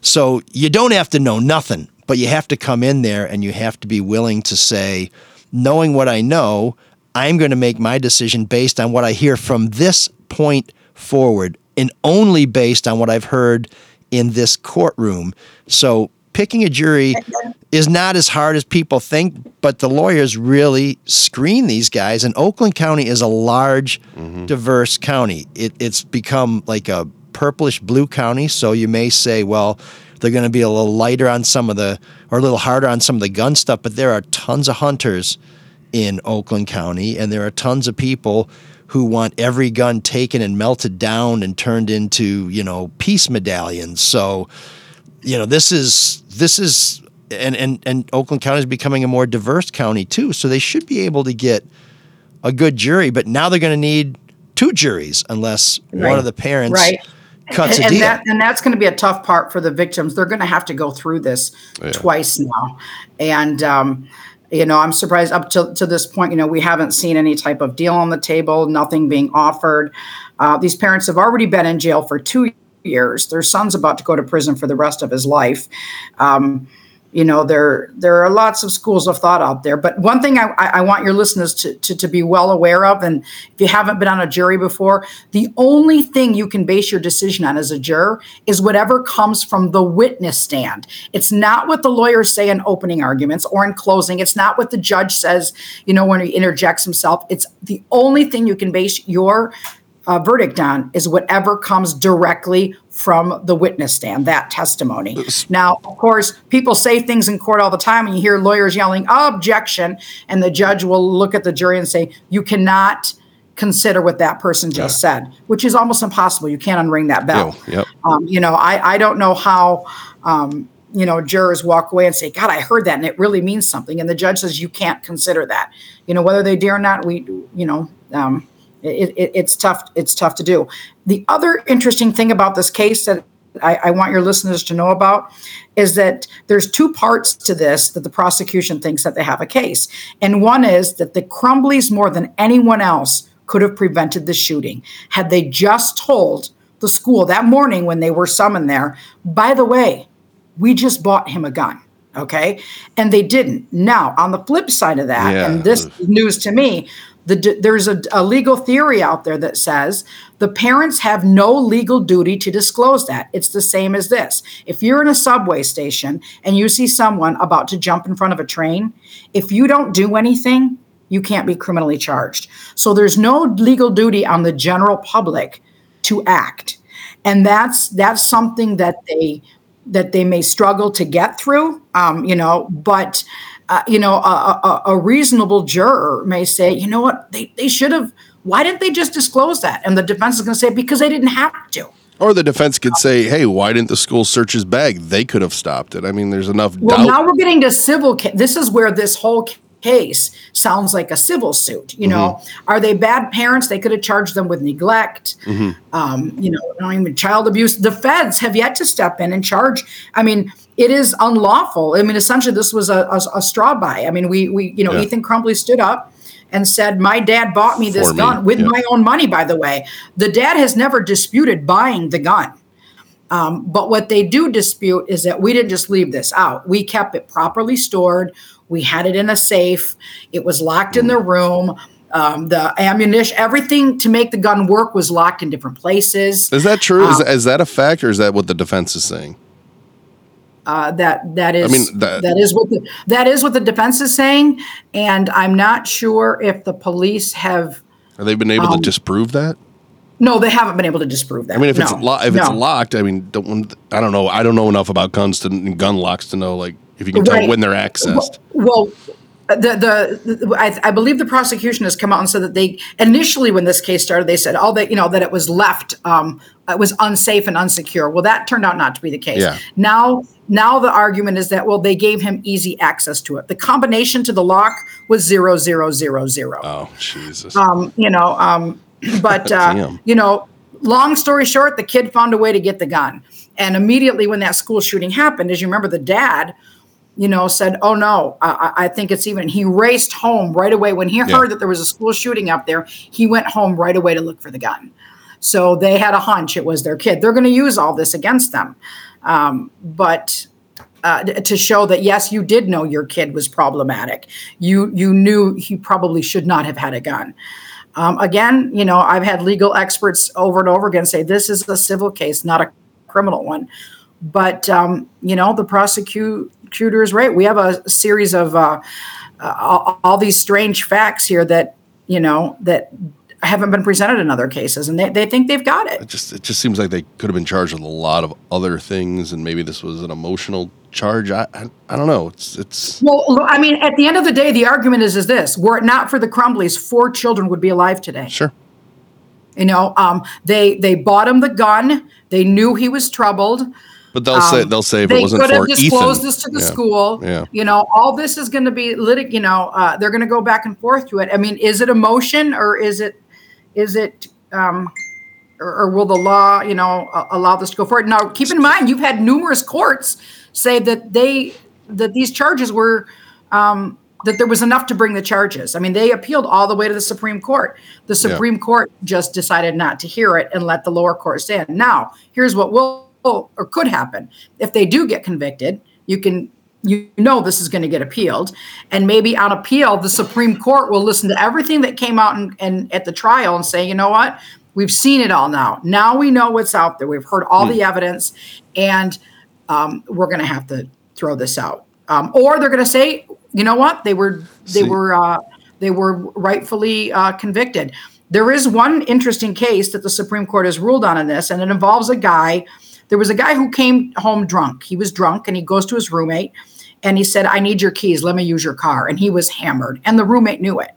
So you don't have to know nothing, but you have to come in there and you have to be willing to say, knowing what I know, I'm going to make my decision based on what I hear from this point forward and only based on what I've heard in this courtroom. So picking a jury is not as hard as people think, but the lawyers really screen these guys. And Oakland County is a large, mm-hmm. diverse county. It, it's become like a purplish blue county. So you may say, well, they're going to be a little lighter on some of the, or a little harder on some of the gun stuff, but there are tons of hunters in Oakland County, and there are tons of people who want every gun taken and melted down and turned into, you know, peace medallions. So, you know, this is this is and and and Oakland County is becoming a more diverse county too. So they should be able to get a good jury, but now they're going to need two juries unless one of the parents Right. Cuts and, a and deal. that and that's going to be a tough part for the victims. They're going to have to go through this twice now, and um, you know I'm surprised up to to this point. You know we haven't seen any type of deal on the table, nothing being offered. Uh, these parents have already been in jail for two years. Their son's about to go to prison for the rest of his life. Um, you know there there are lots of schools of thought out there but one thing i, I want your listeners to, to, to be well aware of and if you haven't been on a jury before the only thing you can base your decision on as a juror is whatever comes from the witness stand. It's not what the lawyers say in opening arguments or in closing. It's not what the judge says you know when he interjects himself. It's the only thing you can base your uh, verdict on is whatever comes directly from the witness stand, that testimony. Now, of course, people say things in court all the time, and you hear lawyers yelling, objection, and the judge will look at the jury and say, you cannot consider what that person just said, which is almost impossible. You can't unring that bell. Yeah, yep. Um, you know, I, I don't know how, um, you know, jurors walk away and say, God, I heard that and it really means something. And the judge says, you can't consider that. You know, whether they dare or not, we, you know, um, it, it, it's tough. It's tough to do. The other interesting thing about this case that I, I want your listeners to know about is that there's two parts to this that the prosecution thinks that they have a case. And one is that the Crumbleys, more than anyone else, could have prevented the shooting had they just told the school that morning when they were summoned there, by the way, we just bought him a gun. Okay. And they didn't. Now, on the flip side of that, Yeah. and this is news to me, the, there's a, a legal theory out there that says the parents have no legal duty to disclose that. It's the same as this. If you're in a subway station and you see someone about to jump in front of a train, if you don't do anything, you can't be criminally charged. So there's no legal duty on the general public to act. And that's that's something that they that they may struggle to get through, um, you know, but uh, you know, a, a, a reasonable juror may say, you know what, they, they should have, why didn't they just disclose that? And the defense is going to say, because they didn't have to. Or the defense could say, "Hey, why didn't the school search his bag? They could have stopped it." I mean, there's enough Well, doubt. now we're getting to civil. Ca- this is where this whole case sounds like a civil suit. You know, are they bad parents? They could have charged them with neglect. Um, you know, I mean, child abuse. The feds have yet to step in and charge. I mean, it is unlawful. I mean, essentially, this was a, a, a straw buy. I mean, we we you know, Yeah. Ethan Crumbley stood up. and said, My dad bought me this me, gun with yeah. my own money, by the way. The dad has never disputed buying the gun. Um, but what they do dispute is that we didn't just leave this out. We kept it properly stored. We had it in a safe. It was locked in the room. Um, the ammunition, everything to make the gun work was locked in different places. Is that true? Um, is, is that a fact, or is that what the defense is saying? Uh, that that is I mean, that- that is what the, that is what the defense is saying, and I'm not sure if the police have. Have they been able Um, to disprove that? No, they haven't been able to disprove that. I mean, if it's No, lo- if it's locked, I mean, don't I don't know. I don't know enough about guns to and gun locks to know like if you can tell when they're accessed. Well, the, the the I, I believe the prosecution has come out and said that they initially when this case started they said all that you know that it was left um it was unsafe and unsecure. Well, that turned out not to be the case. Yeah. Now now the argument is that well they gave him easy access to it. The combination to the lock was zero zero zero zero. Oh Jesus! Um, you know, um, but uh, you know, long story short, the kid found a way to get the gun, and immediately when that school shooting happened, as you remember, the dad, you know, said, "Oh no, I, I think it's even." He raced home right away when he heard that there was a school shooting up there. He went home right away to look for the gun. So they had a hunch it was their kid. They're going to use all this against them, um, but uh, to show that yes, you did know your kid was problematic. You you knew he probably should not have had a gun. Um, again, you know, I've had legal experts over and over again say this is a civil case, not a criminal one. But um, you know, the prosecutor is right. We have a series of uh, uh, all, all these strange facts here that you know that haven't been presented in other cases, and they, they think they've got it. It just it just seems like they could have been charged with a lot of other things, and maybe this was an emotional charge. I I, I don't know. It's it's Well, I mean, at the end of the day, the argument is is this: were it not for the Crumbleys, four children would be alive today. sure. You know, um, they they bought him the gun. They knew he was troubled. But they'll say they'll say if Um, they it wasn't could have disclosed Ethan. this to the Yeah. school. Yeah. You know, all this is going to be litig. You know, uh, they're going to go back and forth to it. I mean, is it emotion or is it is it um, or, or will the law you know a- allow this to go forward? Now, keep in mind, you've had numerous courts say that they that these charges were. Um, that there was enough to bring the charges. I mean, they appealed all the way to the Supreme Court. The Supreme Court just decided not to hear it and let the lower courts in. Now, here's what will or could happen if they do get convicted. You can you know this is going to get appealed, and maybe on appeal, the Supreme Court will listen to everything that came out and, and at the trial and say, you know what, we've seen it all now. Now we know what's out there. We've heard all the evidence, and um, we're going to have to throw this out. Um, or they're going to say, you know what, they were they See- were uh, they were rightfully uh, convicted. There is one interesting case that the Supreme Court has ruled on in this, and it involves a guy. There was a guy who came home drunk. He was drunk, and he goes to his roommate, and he said, "I need your keys. Let me use your car." And he was hammered, and the roommate knew it.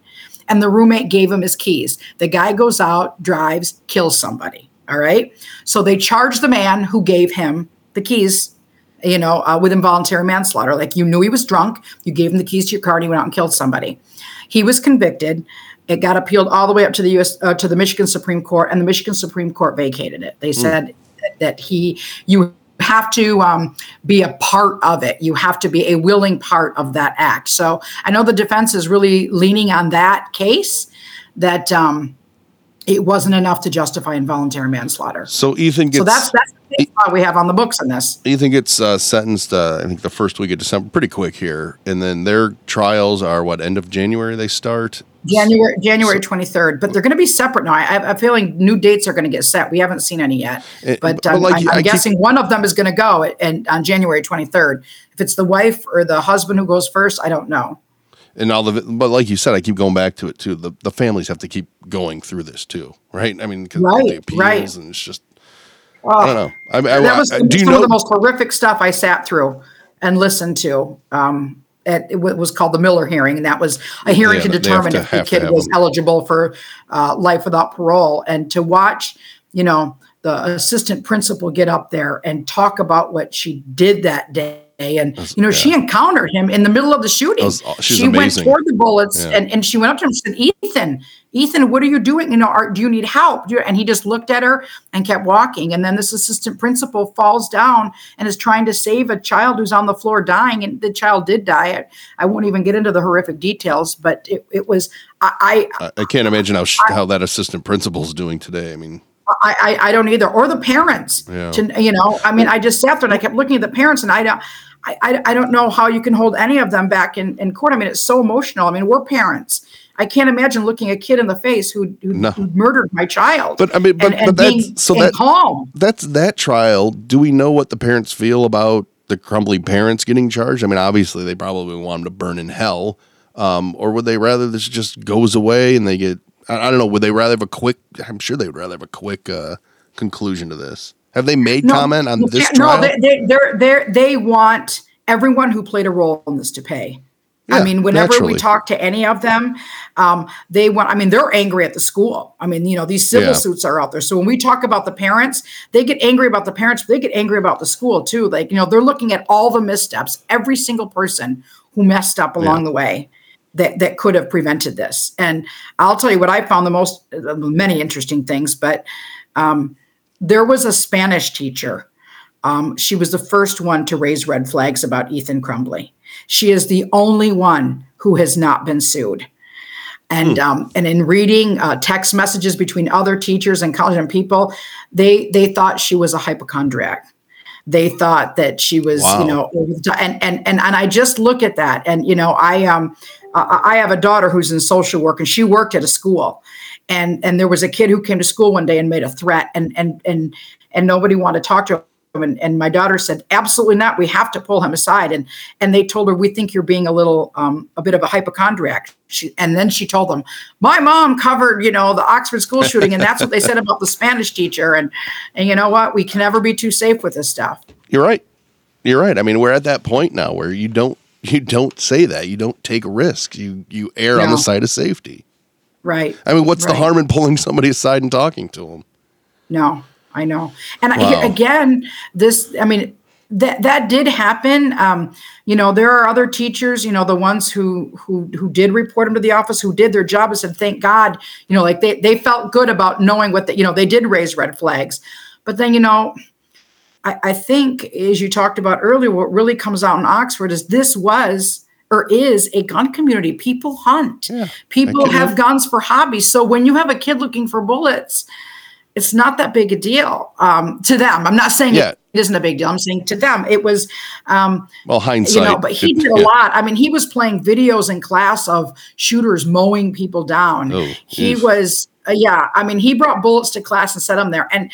And the roommate gave him his keys. The guy goes out, drives, kills somebody. All right. So they charge the man who gave him the keys you know, uh, with involuntary manslaughter. Like you knew he was drunk, you gave him the keys to your car, and he went out and killed somebody. He was convicted. It got appealed all the way up to the U.S. Uh, to the Michigan Supreme Court, and the Michigan Supreme Court vacated it. They said that, that he you have to um, be a part of it. You have to be a willing part of that act. So I know the defense is really leaning on that case that um, it wasn't enough to justify involuntary manslaughter. So Ethan gets So that's that's we have on the books on this. Ethan gets uh, sentenced. Uh, I think the first week of December, pretty quick here, and then their trials are what end of January they start. January January twenty third, but they're going to be separate now. I have a feeling new dates are going to get set. We haven't seen any yet, Eh, but, but um, like you- I keep- guessing one of them is going to go and on January twenty third. If it's the wife or the husband who goes first, I don't know. And all the, but like you said, I keep going back to it too. The the families have to keep going through this too, right? I mean, because Right, the appeals right. and it's just, I don't know. I, I, that was some do you of the most horrific stuff I sat through and listened to. Um, at, it was called the Miller hearing, and that was a hearing Yeah, to determine to- if the kid was them. eligible for uh, life without parole. And to watch, you know, the assistant principal get up there and talk about what she did that day and you know she encountered him in the middle of the shooting. Was- she went amazing. toward the bullets Yeah. and, and she went up to him and said, "Ethan, Ethan, what are you doing? You know, are, do you need help?" Do you-" And he just looked at her and kept walking. And then this assistant principal falls down and is trying to save a child who's on the floor dying, and the child did die. I, I won't even get into the horrific details, but it, it was I, I I, I can't imagine how sh- how that assistant principal is doing today. I mean, I, I, I don't either, or the parents. Yeah. To, you know, I mean, I just sat there and I kept looking at the parents, and I don't, I, I, I don't know how you can hold any of them back in, in court. I mean, it's so emotional. I mean, we're parents. I can't imagine looking a kid in the face who who, No. who murdered my child. But, I mean, but- and, and but being so that- calm. that's that trial. Do we know what the parents feel about the Crumbley parents getting charged? I mean, obviously they probably want them to burn in hell, um, or would they rather this just goes away and they get? I, I don't know. Would they rather have a quick? I'm sure they would rather have a quick uh, conclusion to this. Have they made comment on this trial? No, they, they, they're, they're, they want everyone who played a role in this to pay. Yeah, I mean, whenever naturally. we talk to any of them, um, they want, I mean, they're angry at the school. I mean, you know, these civil Yeah. suits are out there. So when we talk about the parents, they get angry about the parents, but they get angry about the school too. Like, you know, they're looking at all the missteps, every single person who messed up along the way that, that could have prevented this. And I'll tell you what I found the most, uh, many interesting things, but um, there was a Spanish teacher. Um, she was the first one to raise red flags about Ethan Crumbley. She is the only one who has not been sued. And um, and in reading uh, text messages between other teachers and college and people, they they thought she was a hypochondriac. They thought that she was, Wow. you know, and and and and I just look at that, and you know, I um, I have a daughter who's in social work, and she worked at a school, and and there was a kid who came to school one day and made a threat, and and and and nobody wanted to talk to him. And, and my daughter said, absolutely not. We have to pull him aside. And and they told her, we think you're being a little, um, a bit of a hypochondriac. She, and then she told them, my mom covered, you know, the Oxford school shooting, and that's what they said about the Spanish teacher. And and you know what? We can never be too safe with this stuff. You're right. You're right. I mean, we're at that point now where you don't you don't say that. You don't take risks. You you err on the side of safety. Right. I mean, what's the harm in pulling somebody aside and talking to them? No, I know. And Wow. I, again, this, I mean, that that did happen. Um, you know, there are other teachers, you know, the ones who who who did report him to the office, who did their job and said, thank God, you know, like they they felt good about knowing what the, you know, they did raise red flags. But then, you know, I, I think as you talked about earlier, what really comes out in Oxford is this was or is a gun community. People hunt. People can- have guns for hobbies. So when you have a kid looking for bullets, it's not that big a deal um, to them. I'm not saying Yeah. it isn't a big deal. I'm saying to them it was, um, Well, hindsight. you know. But he did a yeah. lot. I mean, he was playing videos in class of shooters mowing people down. Oh, he oof. was, uh, yeah. I mean, he brought bullets to class and set them there. And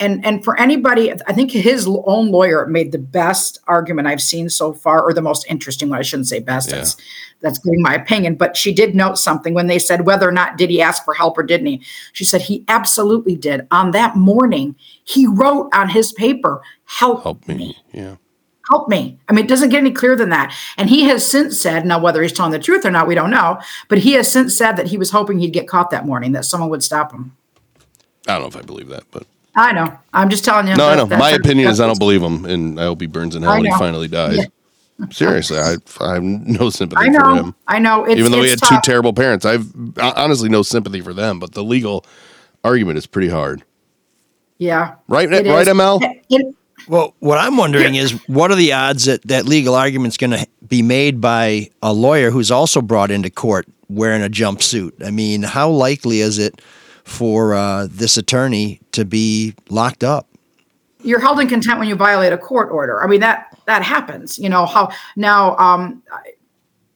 and and for anybody, I think his own lawyer made the best argument I've seen so far, or the most interesting one. I shouldn't say best. That's that's giving my opinion. But she did note something when they said whether or not did he ask for help or didn't he. She said he absolutely did. On that morning, he wrote on his paper, "Help, Help me. Yeah. help me." I mean, it doesn't get any clearer than that. And he has since said, now whether he's telling the truth or not, we don't know. But he has since said that he was hoping he'd get caught that morning, that someone would stop him. I don't know if I believe that, but I know. I'm just telling you. no, I know. My opinion is I don't believe him, and I hope he burns in hell when he finally dies. Seriously, I, I have no sympathy I for him. I know. It's, Even though he had it's two terrible parents, I've honestly no sympathy for them. But the legal argument is pretty hard, Yeah. right? It right, is. ML. It- Well, what I'm wondering is what are the odds that that legal argument's going to be made by a lawyer who's also brought into court wearing a jumpsuit? I mean, how likely is it for uh, this attorney to be locked up? you're held in contempt when you violate a court order. I mean that that happens. You know how now um,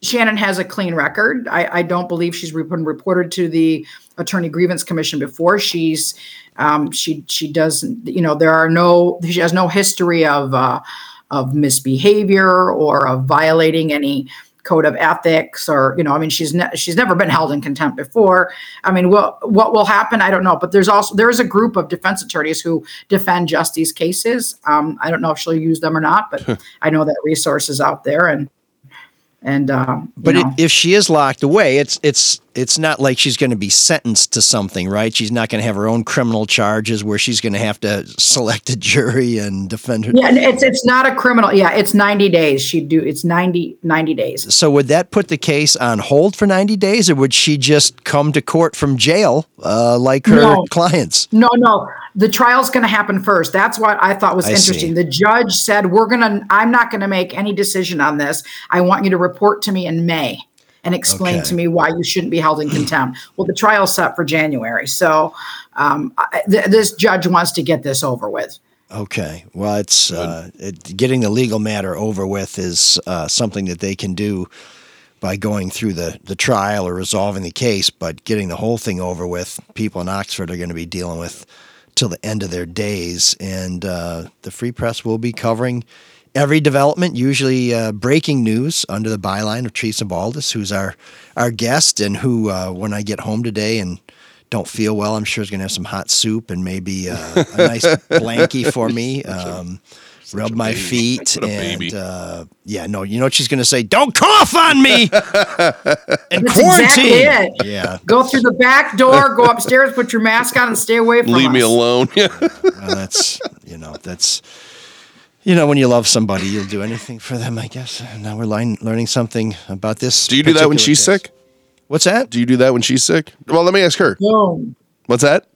Shannon has a clean record. I, I don't believe she's been reported to the Attorney Grievance Commission before. She's um, she she doesn't. You know there are no she has no history of uh, of misbehavior or of violating any code of ethics or you know i mean she's ne- she's never been held in contempt before. I mean what what will happen i don't know but there's also there is a group of defense attorneys who defend just these cases. Um, i don't know if she'll use them or not but i know that resource is out there and And you But know. i if she is locked away, it's it's it's not like she's going to be sentenced to something, right? She's not going to have her own criminal charges where she's going to have to select a jury and defend her. yeah, it's it's not a criminal. Yeah, it's 90 days. She'd do it's 90 90 days. So would that put the case on hold for 90 days or would she just come to court from jail uh, like her No. clients? No, no. The trial's going to happen first. That's what I thought was I see. interesting. The judge said, "We're going to I'm not going to make any decision on this. I want you to report to me in May and explain Okay. to me why you shouldn't be held in contempt." well, the trial's set for January. So, um, I, th- this judge wants to get this over with. Okay. Well, it's uh, it, getting the legal matter over with is uh, something that they can do by going through the, the trial or resolving the case, but getting the whole thing over with, people in Oxford are going to be dealing with till the end of their days. And uh, the Free Press will be covering every development, usually uh, breaking news under the byline of Tresa Baldas, who's our, our guest, and who, uh, when I get home today and don't feel well, I'm sure is going to have some hot soup and maybe uh, a nice blankie for me. Um, rub a my baby. feet What a and baby. uh, yeah, no, you know what she's going to say? Don't cough on me and That's quarantine. exactly it. Yeah, Go through the back door, go upstairs, put your mask on, and stay away from Leave me us. alone. well, that's you know that's you know when you love somebody, you'll do anything for them. I guess. Now we're learn, learning something about this. Do you do that when she's case. sick? What's that? Do you do that when she's sick? Well, let me ask her. Boom. What's that?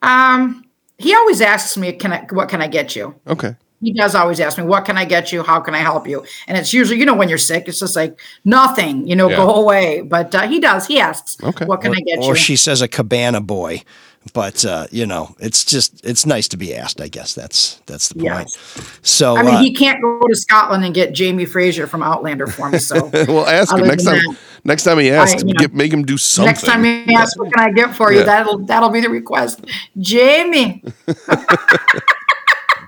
Um, he always asks me, "Can I? What can I get you?" Okay. He does always ask me, "What can I get you? How can I help you?" And it's usually, you know, when you're sick, it's just like nothing, you know, Yeah. go away. But uh, he does. He asks, Okay. "What can or, I get or you?" Or she says a cabana boy, but uh, you know it's just it's nice to be asked. I guess that's that's the point. Yes. So I mean, uh, he can't go to Scotland and get Jamie Fraser from Outlander for me. So Well, ask him next time. that, Next time he asks, I- you know, get, make him do something. next time he asks, "What can I get for Yeah. you?" That'll that'll be the request. Jamie,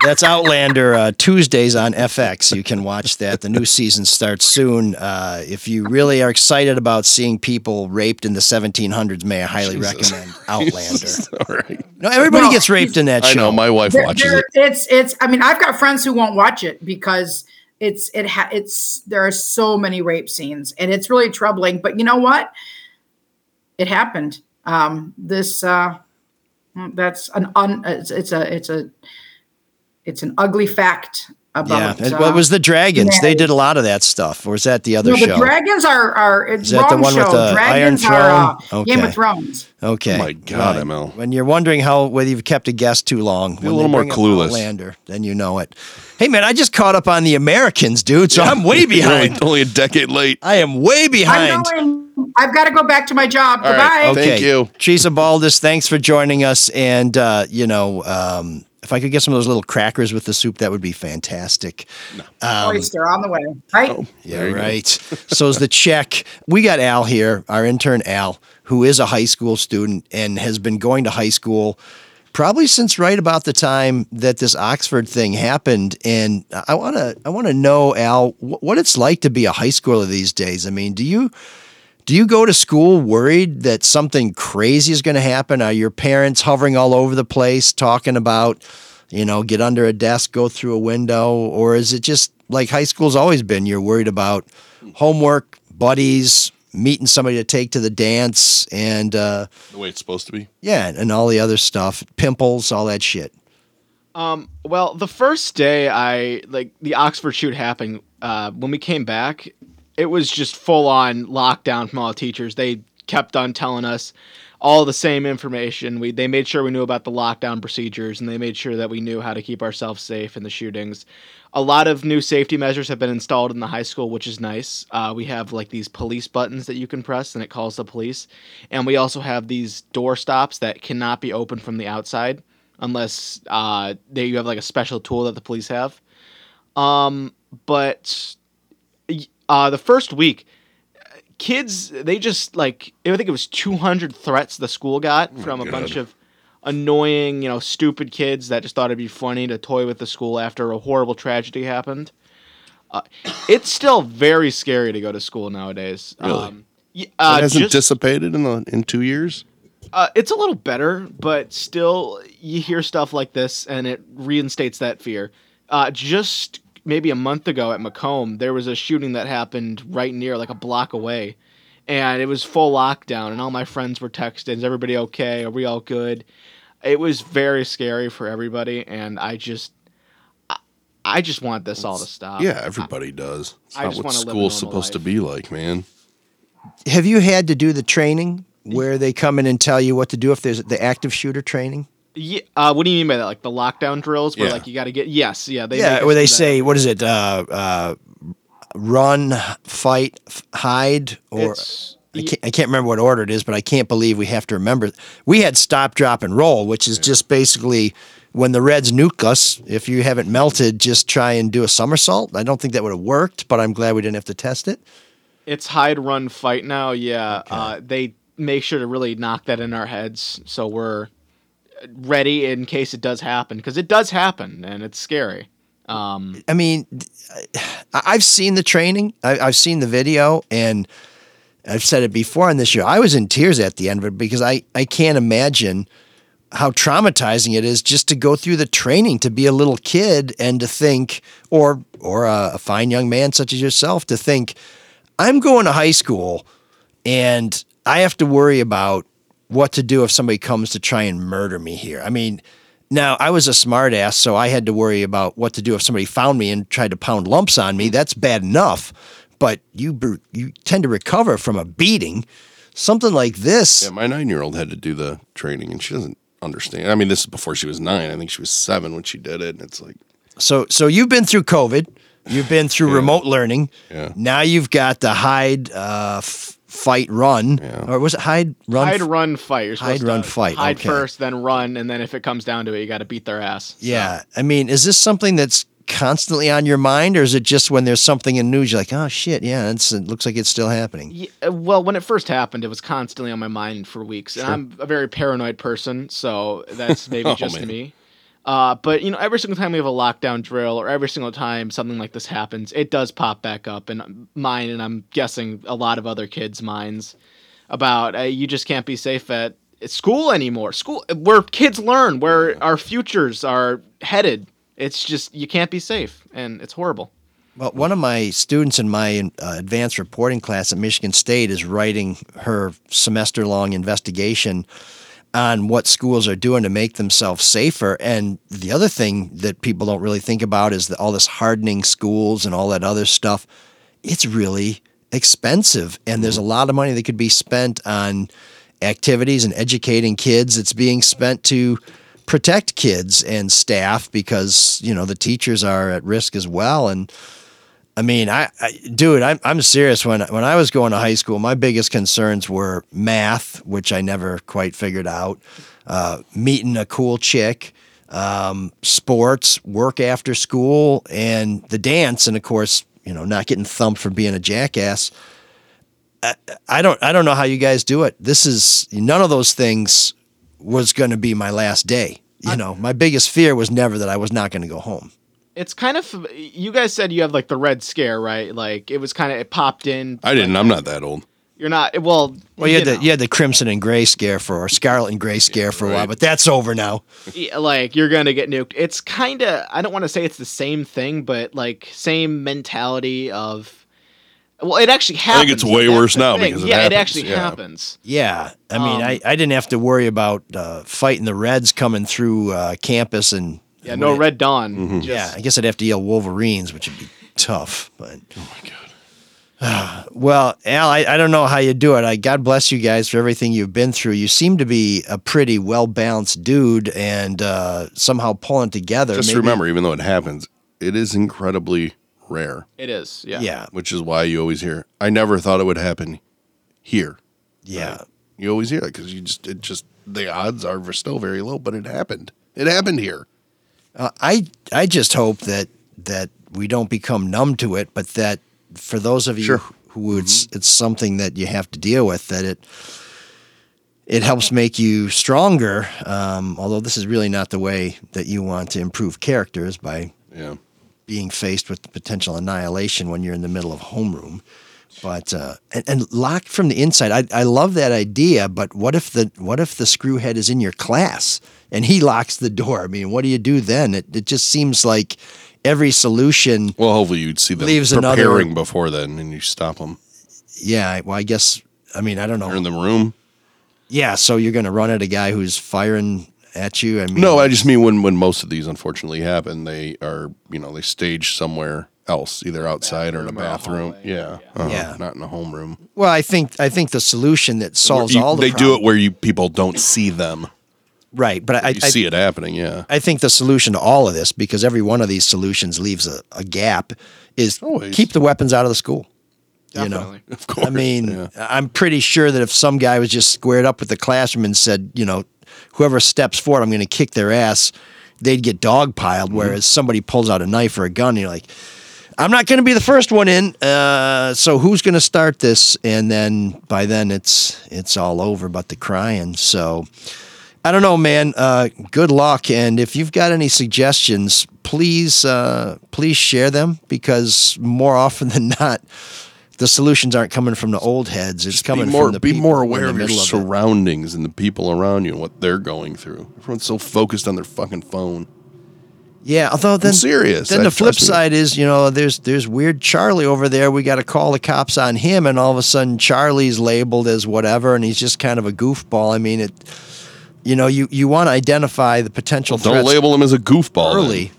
That's Outlander uh, Tuesdays on FX. You can watch that. The new season starts soon. Uh, if you really are excited about seeing people raped in the 1700s, may I highly Jesus. recommend Outlander. All right. No, everybody Well, gets raped in that show. I show. know my wife There- watches there- it. It's it's. I mean, I've got friends who won't watch it because it's it ha, it's there are so many rape scenes and it's really troubling. But you know what? It happened. Um, this uh, that's an un. It's, it's a it's a it's an ugly fact yeah, about. it, uh, well, it was the Dragons. They did a lot of that stuff. Or was that the other no, the dragons are are it's Is that the one show. with the dragons Iron are uh, Throne? Game of Thrones. Okay. Oh my God, ML. When you're wondering how whether you've kept a guest too long, when a little more clueless. Lander, then you know it. Hey man, I just caught up on the Americans, dude. So I'm way behind. Only, only a decade late. I am way behind. I'm going. I've got to go back to my job. All Goodbye. right. Thank you. Tresa Baldas, thanks for joining us. And uh, you know, um, if I could get some of those little crackers with the soup, that would be fantastic. Um, Oyster on the way. Right. Oh, Yeah, there you go. right. So's the check. We got Al here, our intern Al, who is a high school student and has been going to high school probably since right about the time that this Oxford thing happened. And I want to I want to know Al wh- what it's like to be a high schooler these days. I mean, do you do you go to school worried that something crazy is going to happen? Are your parents hovering all over the place talking about, you know, get under a desk, go through a window? Or is it just like high school's always been? You're worried about homework, buddies, meeting somebody to take to the dance, and uh, The way it's supposed to be. yeah, and all the other stuff, pimples, all that shit. Um, well, the first day I like the Oxford shoot happened, uh, when we came back, it was just full on lockdown from all the teachers. They kept on telling us all the same information. We they made sure we knew about the lockdown procedures and they made sure that we knew how to keep ourselves safe in the shootings. A lot of new safety measures have been installed in the high school, which is nice. Uh, we have like these police buttons that you can press and it calls the police, and we also have these door stops that cannot be opened from the outside unless uh, they you have like a special tool that the police have. Um, but uh, the first week, kids they just like I think it was 200 threats the school got from a bunch of annoying, you know, stupid kids that just thought it'd be funny to toy with the school after a horrible tragedy happened. Uh, it's still very scary to go to school nowadays. Really? Um, uh, it hasn't just- dissipated in the in two years. uh, it's a little better, but still, you hear stuff like this, and it reinstates that fear. Uh, just maybe a month ago at Macomb, there was a shooting that happened right near, like a block away, and it was full lockdown, and all my friends were texting, "Is everybody okay? Are we all good?" It was very scary for everybody, and I just, I, I just want this all to stop. Yeah, everybody does. It's I not just what wanna live a school's normal supposed to be like, man. Have you had to do the training where they come in and tell you what to do if there's the active shooter training? Yeah, uh, what do you mean by that? Like the lockdown drills, where Yeah. like you got to get yes, yeah, they yeah, where they that. say, what is it? Uh, uh, run, fight, f- hide, or It's- I can't, I can't remember what order it is, but I can't believe we have to remember. We had stop, drop, and roll, which is just basically when the Reds nuke us. If you haven't melted, just try and do a somersault. I don't think that would have worked, but I'm glad we didn't have to test it. It's hide, run, fight now. Yeah, uh, they make sure to really knock that in our heads so we're ready in case it does happen because it does happen and it's scary. Um, I mean, I've seen the training, I, I've seen the video, and I've said it before on this show. I was in tears at the end of it because I, I can't imagine how traumatizing it is just to go through the training to be a little kid and to think, or or a, a fine young man such as yourself, to think, I'm going to high school and I have to worry about what to do if somebody comes to try and murder me here. I mean, now I was a smartass, so I had to worry about what to do if somebody found me and tried to pound lumps on me. That's bad enough, but you you tend to recover from a beating. Something like this, Yeah, my nine year old had to do the training and she doesn't understand. I mean, this is before she was nine. I think she was seven when she did it. And it's like, So so you've been through COVID, you've been through remote learning. Yeah. Now you've got the hide, uh, f- fight, run, Yeah. or was it hide, run? hide, run, fight. You're Hide, run, to fight, Hide okay. first, then run, and then if it comes down to it, you got to beat their ass. So- Yeah. I mean, is this something that's constantly on your mind, or is it just when there's something in news you're like, oh shit, yeah, it's, it looks like it's still happening? Yeah, uh, well, when it first happened, it was constantly on my mind for weeks, and I'm a very paranoid person, so that's maybe Oh, just man. me. Uh, but you know, every single time we have a lockdown drill, or every single time something like this happens, it does pop back up in mine, and I'm guessing a lot of other kids' minds about uh, you just can't be safe at school anymore. School where kids learn, where our futures are headed. It's just you can't be safe, and it's horrible. Well, one of my students in my uh, advanced reporting class at Michigan State is writing her semester long investigation on what schools are doing to make themselves safer. And the other thing that people don't really think about is that all this hardening schools and all that other stuff. It's really expensive, and there's a mm-hmm. lot of money that could be spent on activities and educating kids. It's being spent to protect kids and staff because you know the teachers are at risk as well and I mean, I, I dude, I'm I'm serious. When when I was going to high school, my biggest concerns were math, which I never quite figured out, uh, meeting a cool chick, um, sports, work after school, and the dance, and of course, you know, not getting thumped for being a jackass. I, I don't I don't know how you guys do it. This is none of those things was going to be my last day. You know, my biggest fear was never that I was not going to go home. It's kind of you guys said you have like the red scare, right? Like it was kind of it popped in. I didn't. like, I'm not that old. You're not. Well, Well, you had know, the you had the crimson and gray scare for or scarlet and gray scare for a while, but that's over now. yeah, like you're gonna get nuked. It's kind of. I don't want to say it's the same thing, but like same mentality of. Well, it actually happens. think it's way worse the now thing. because it yeah, it actually yeah. happens. Yeah, I mean, Um, I, I didn't have to worry about uh, fighting the Reds coming through uh, campus and Yeah, no red dawn. Mm-hmm. Just- yeah. I guess I'd have to yell Wolverines, which would be tough. But oh my god. well, Al, I, I don't know how you do it. I God bless you guys for everything you've been through. You seem to be a pretty well balanced dude and uh, somehow pulling together. Just Maybe- remember, even though it happens, it is incredibly rare, It is. Yeah. Yeah, which is why you always hear, I never thought it would happen here. yeah. You always hear that because you just, it just, the odds are still very low, but it happened. It happened here. Uh, I I just hope that that we don't become numb to it, but that for those of you Sure. who it's it's something that you have to deal with, that it it helps make you stronger. Um, although this is really not the way that you want to improve characters by Yeah. being faced with potential annihilation when you're in the middle of homeroom. But uh, and, and locked from the inside, I, I love that idea. But what if the what if the screwhead is in your class and he locks the door? I mean, what do you do then? It it just seems like every solution. Well, hopefully you'd see them Leaves another- preparing before then, and you stop them. Yeah, well, I guess. I mean, I don't know. They're in the room. Yeah, so you're going to run at a guy who's firing at you. I mean, No, I just mean when when most of these unfortunately happen, they are you know they stage somewhere else, either outside or in a Bathroom or a bathroom. hallway, yeah, uh-huh, Yeah. not in a homeroom. well, I think I think the solution that solves You- all the they do it where you people don't see them. right, but I, You I, see it happening. Yeah, I think the solution to all of this, because every one of these solutions leaves a, a gap, is Always. keep the weapons out of the school. You know, Definitely. of course. I mean, yeah. I'm pretty sure that if some guy was just squared up with the classroom and said, you know, whoever steps forward, I'm going to kick their ass, they'd get dogpiled. Mm-hmm. Whereas somebody pulls out a knife or a gun, and you're like, I'm not going to be the first one in. Uh, so who's going to start this? And then by then it's it's all over but the crying. So I don't know, man. Uh, good luck. And if you've got any suggestions, please uh, please share them because more often than not, the solutions aren't coming from the old heads. It's coming more from the be people Be more aware of your surroundings and the people around you and what they're going through. Everyone's so focused on their fucking phone. Yeah, although then serious. Then I- the flip me. side is, you know, there's there's weird Charlie over there. We got to call the cops on him, and all of a sudden Charlie's labeled as whatever, and he's just kind of a goofball. I mean, it. You know, you you want to identify the potential Don't label him as a goofball. then. early.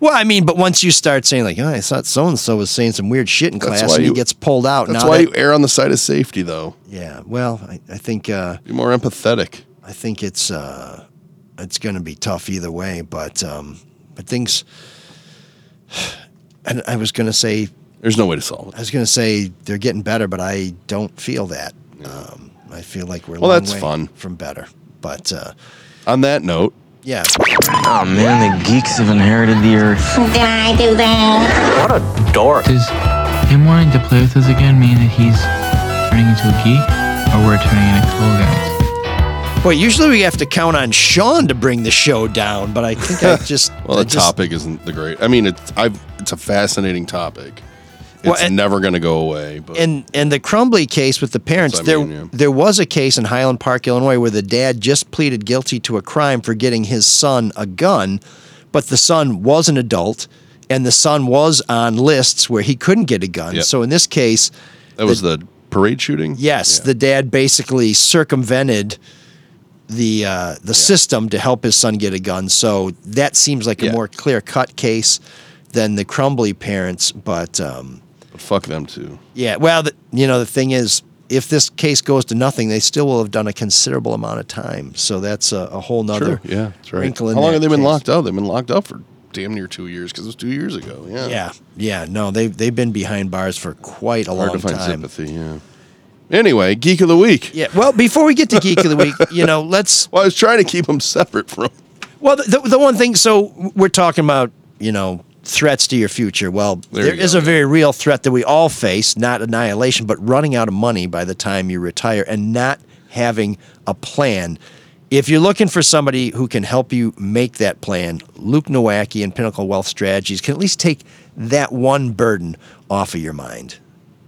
Well, I mean, but once you start saying like, oh, I thought so and so was saying some weird shit in class, and he gets pulled out. That's why that- you err on the side of safety, though. yeah. Well, I, I think uh, Be more empathetic. I think it's uh, it's going to be tough either way. But um, but things. And I was going to say There's no way to solve it. I was going to say they're getting better, but I don't feel that. Um, I feel like we're a Well, long that's way fun. from better. But uh, On that note, yeah, Oh man, the geeks have inherited the earth. Did I do that? What a dork. Does him wanting to play with us again mean that he's turning into a geek, or we're turning into cool guys? Boy, usually we have to count on Shawn to bring the show down, but I think I just well, I the just- topic isn't the great. I mean, it's I've it's a fascinating topic. It's Well, and- never going to go away. But And and the Crumbley case with the parents, That's what I there mean, yeah. there was a case in Highland Park, Illinois, where the dad just pleaded guilty to a crime for getting his son a gun, but the son was an adult, and the son was on lists where he couldn't get a gun. Yep. So in this case, that was the parade shooting. yes, Yeah. the dad basically circumvented the uh, the system to help his son get a gun. So that seems like a more clear cut case than the Crumbley parents, but. Um, But fuck them too. yeah, well, the, you know, the thing is, if this case goes to nothing, they still will have done a considerable amount of time. So that's a, a whole nother True. Yeah, that's right. wrinkle in How long have they been case. locked up? They've been locked up for damn near two years because it was two years ago. Yeah. Yeah, yeah, no, they they've been behind bars for quite a Hard long to find time. sympathy. Yeah. Anyway, geek of the week. Yeah, well, before we get to geek of the week, you know, let's. Well, I was trying to keep them separate from. Well, the, the, the one thing, so we're talking about, you know, threats to your future. Well, There there is go, a very real threat that we all face, not annihilation, but running out of money by the time you retire and not having a plan. If you're looking for somebody who can help you make that plan, Luke Nowacki and Pinnacle Wealth Strategies can at least take that one burden off of your mind.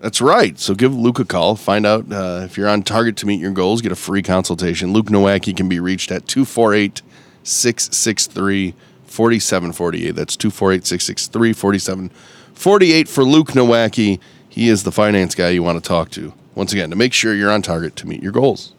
That's right. So give Luke a call. Find out uh, if you're on target to meet your goals. Get a free consultation. Luke Nowacki can be reached at 248 663 4748. That's 248 663 4748 for Luke Nowacki. He is the finance guy you want to talk to. Once again, to make sure you're on target to meet your goals.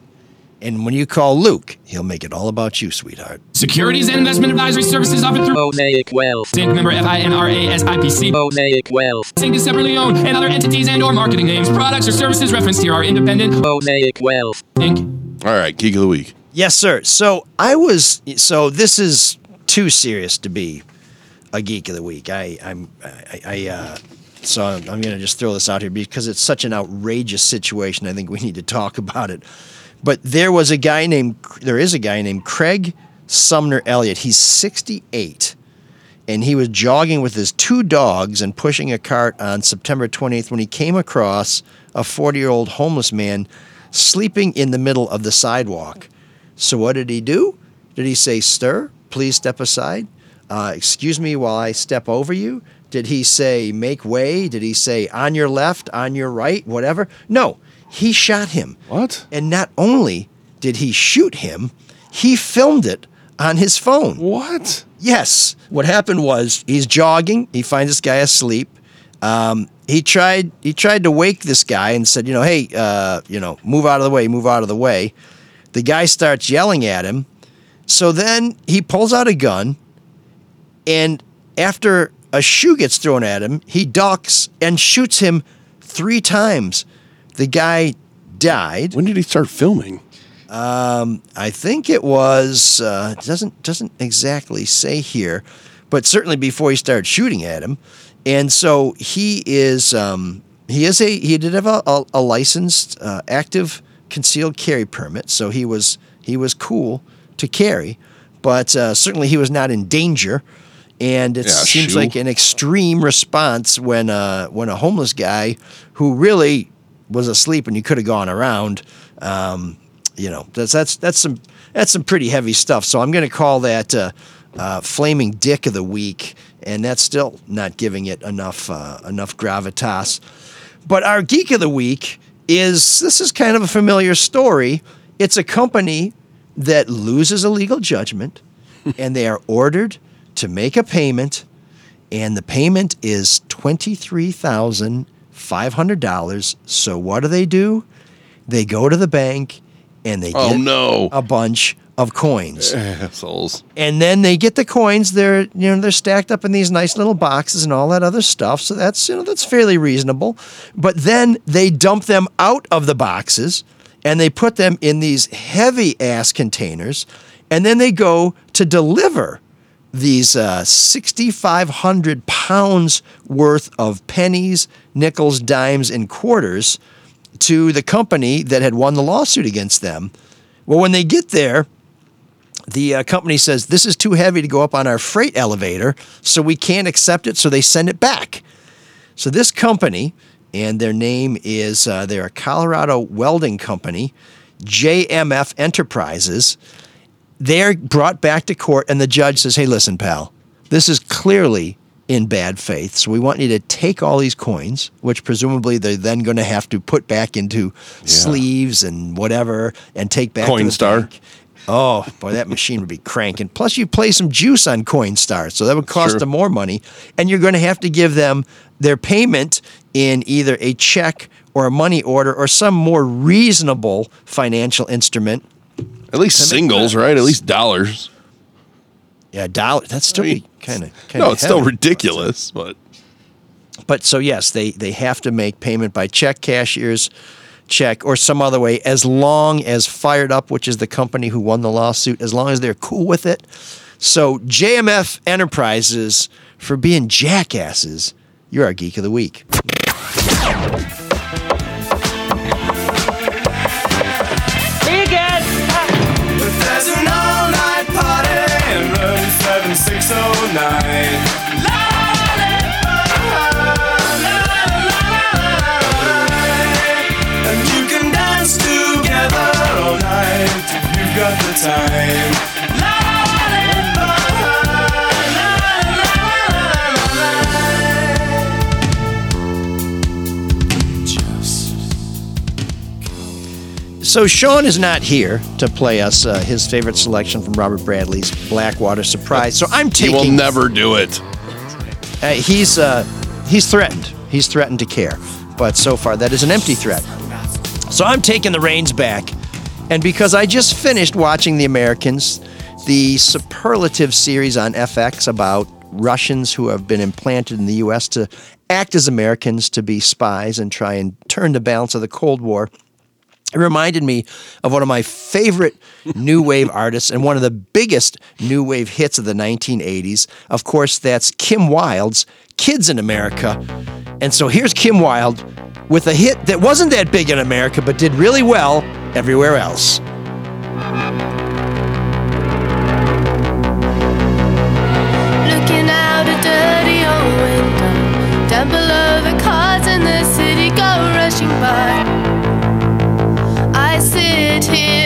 And when you call Luke, he'll make it all about you, sweetheart. Securities and investment advisory services offered through Mosaic Wealth. Inc. member FINRA SIPC. Mosaic Wealth. Inc. is separately owned and other entities and or marketing names, products or services referenced here are independent. Mosaic Wealth. Inc. All right, Geek of the Week. Yes, sir. So I was. So this is too serious to be a geek of the week. I, I'm. I. I uh, so I'm, I'm going to just throw this out here because it's such an outrageous situation. I think we need to talk about it. But there was a guy named. There is a guy named Craig Sumner Elliott. He's 68, and he was jogging with his two dogs and pushing a cart on September 20th when he came across a 40 year old homeless man sleeping in the middle of the sidewalk. So what did he do? Did he say, "Sir, please step aside"? Uh, excuse me while I step over you. Did he say, "Make way"? Did he say, "On your left, on your right"? Whatever. No, he shot him. What? And not only did he shoot him, he filmed it on his phone. What? Yes. What happened was he's jogging. He finds this guy asleep. Um, he tried he tried to wake this guy and said, you know, hey, uh, you know, move out of the way, move out of the way. The guy starts yelling at him. So then he pulls out a gun, and after a shoe gets thrown at him, he ducks and shoots him three times. The guy died. When did he start filming? Um, I think it was uh, doesn't doesn't exactly say here, but certainly before he started shooting at him, and so he is um, he is a he did have a, a, a licensed uh, active concealed carry permit, so he was he was cool to carry, but uh, certainly he was not in danger. And it Yeah, seems like an extreme response when uh, when a homeless guy who really was asleep and you could have gone around. Um, you know, that's that's that's some that's some pretty heavy stuff. So I'm going to call that uh, uh, flaming dick of the week, and that's still not giving it enough uh, enough gravitas. But our geek of the week is this is kind of a familiar story. It's a company that loses a legal judgment, and they are ordered to make a payment, and the payment is twenty three thousand. dollars $500. So what do they do? They go to the bank and they oh, get no. a bunch of coins. Assholes. And then they get the coins. They're you know they're stacked up in these nice little boxes and all that other stuff. So that's you know that's fairly reasonable. But then they dump them out of the boxes and they put them in these heavy ass containers, and then they go to deliver these uh, 6,500 pounds worth of pennies, nickels, dimes, and quarters to the company that had won the lawsuit against them. Well, when they get there, the uh, company says this is too heavy to go up on our freight elevator, so we can't accept it, so they send it back. So this company, and their name is uh, they're a Colorado welding company, JMF Enterprises. They're brought back to court, and the judge says, "Hey, listen, pal, this is clearly." In bad faith. So we want you to take all these coins, which presumably they're then going to have to put back into sleeves and whatever and take back Coinstar. Oh, boy, that machine would be cranking. Plus, you play some juice on Coinstar, so that would cost Sure. them more money. And you're going to have to give them their payment in either a check or a money order or some more reasonable financial instrument. At least singles, right? At least dollars. Yeah, dollar. That's still kind of No, it's still ridiculous, but But so yes, they they have to make payment by check, cashier's check, or some other way, as long as Fired Up, which is the company who won the lawsuit, as long as they're cool with it. So JMF Enterprises for being jackasses. You're our geek of the week. If you've got the time. So Shawn is not here to play us uh, his favorite selection from Robert Bradley's Blackwater Surprise. So I'm taking. he will never do it. Uh, he's uh, he's threatened. He's threatened to care, but so far that is an empty threat. So I'm taking the reins back, and because I just finished watching The Americans, the superlative series on FX about Russians who have been implanted in the U.S. to act as Americans, to be spies, and try and turn the balance of the Cold War. It reminded me of one of my favorite new wave artists and one of the biggest new wave hits of the 1980s. Of course, that's Kim Wilde's Kids in America. And so here's Kim Wilde with a hit that wasn't that big in America but did really well everywhere else. The cars in the city go rushing by. Sit here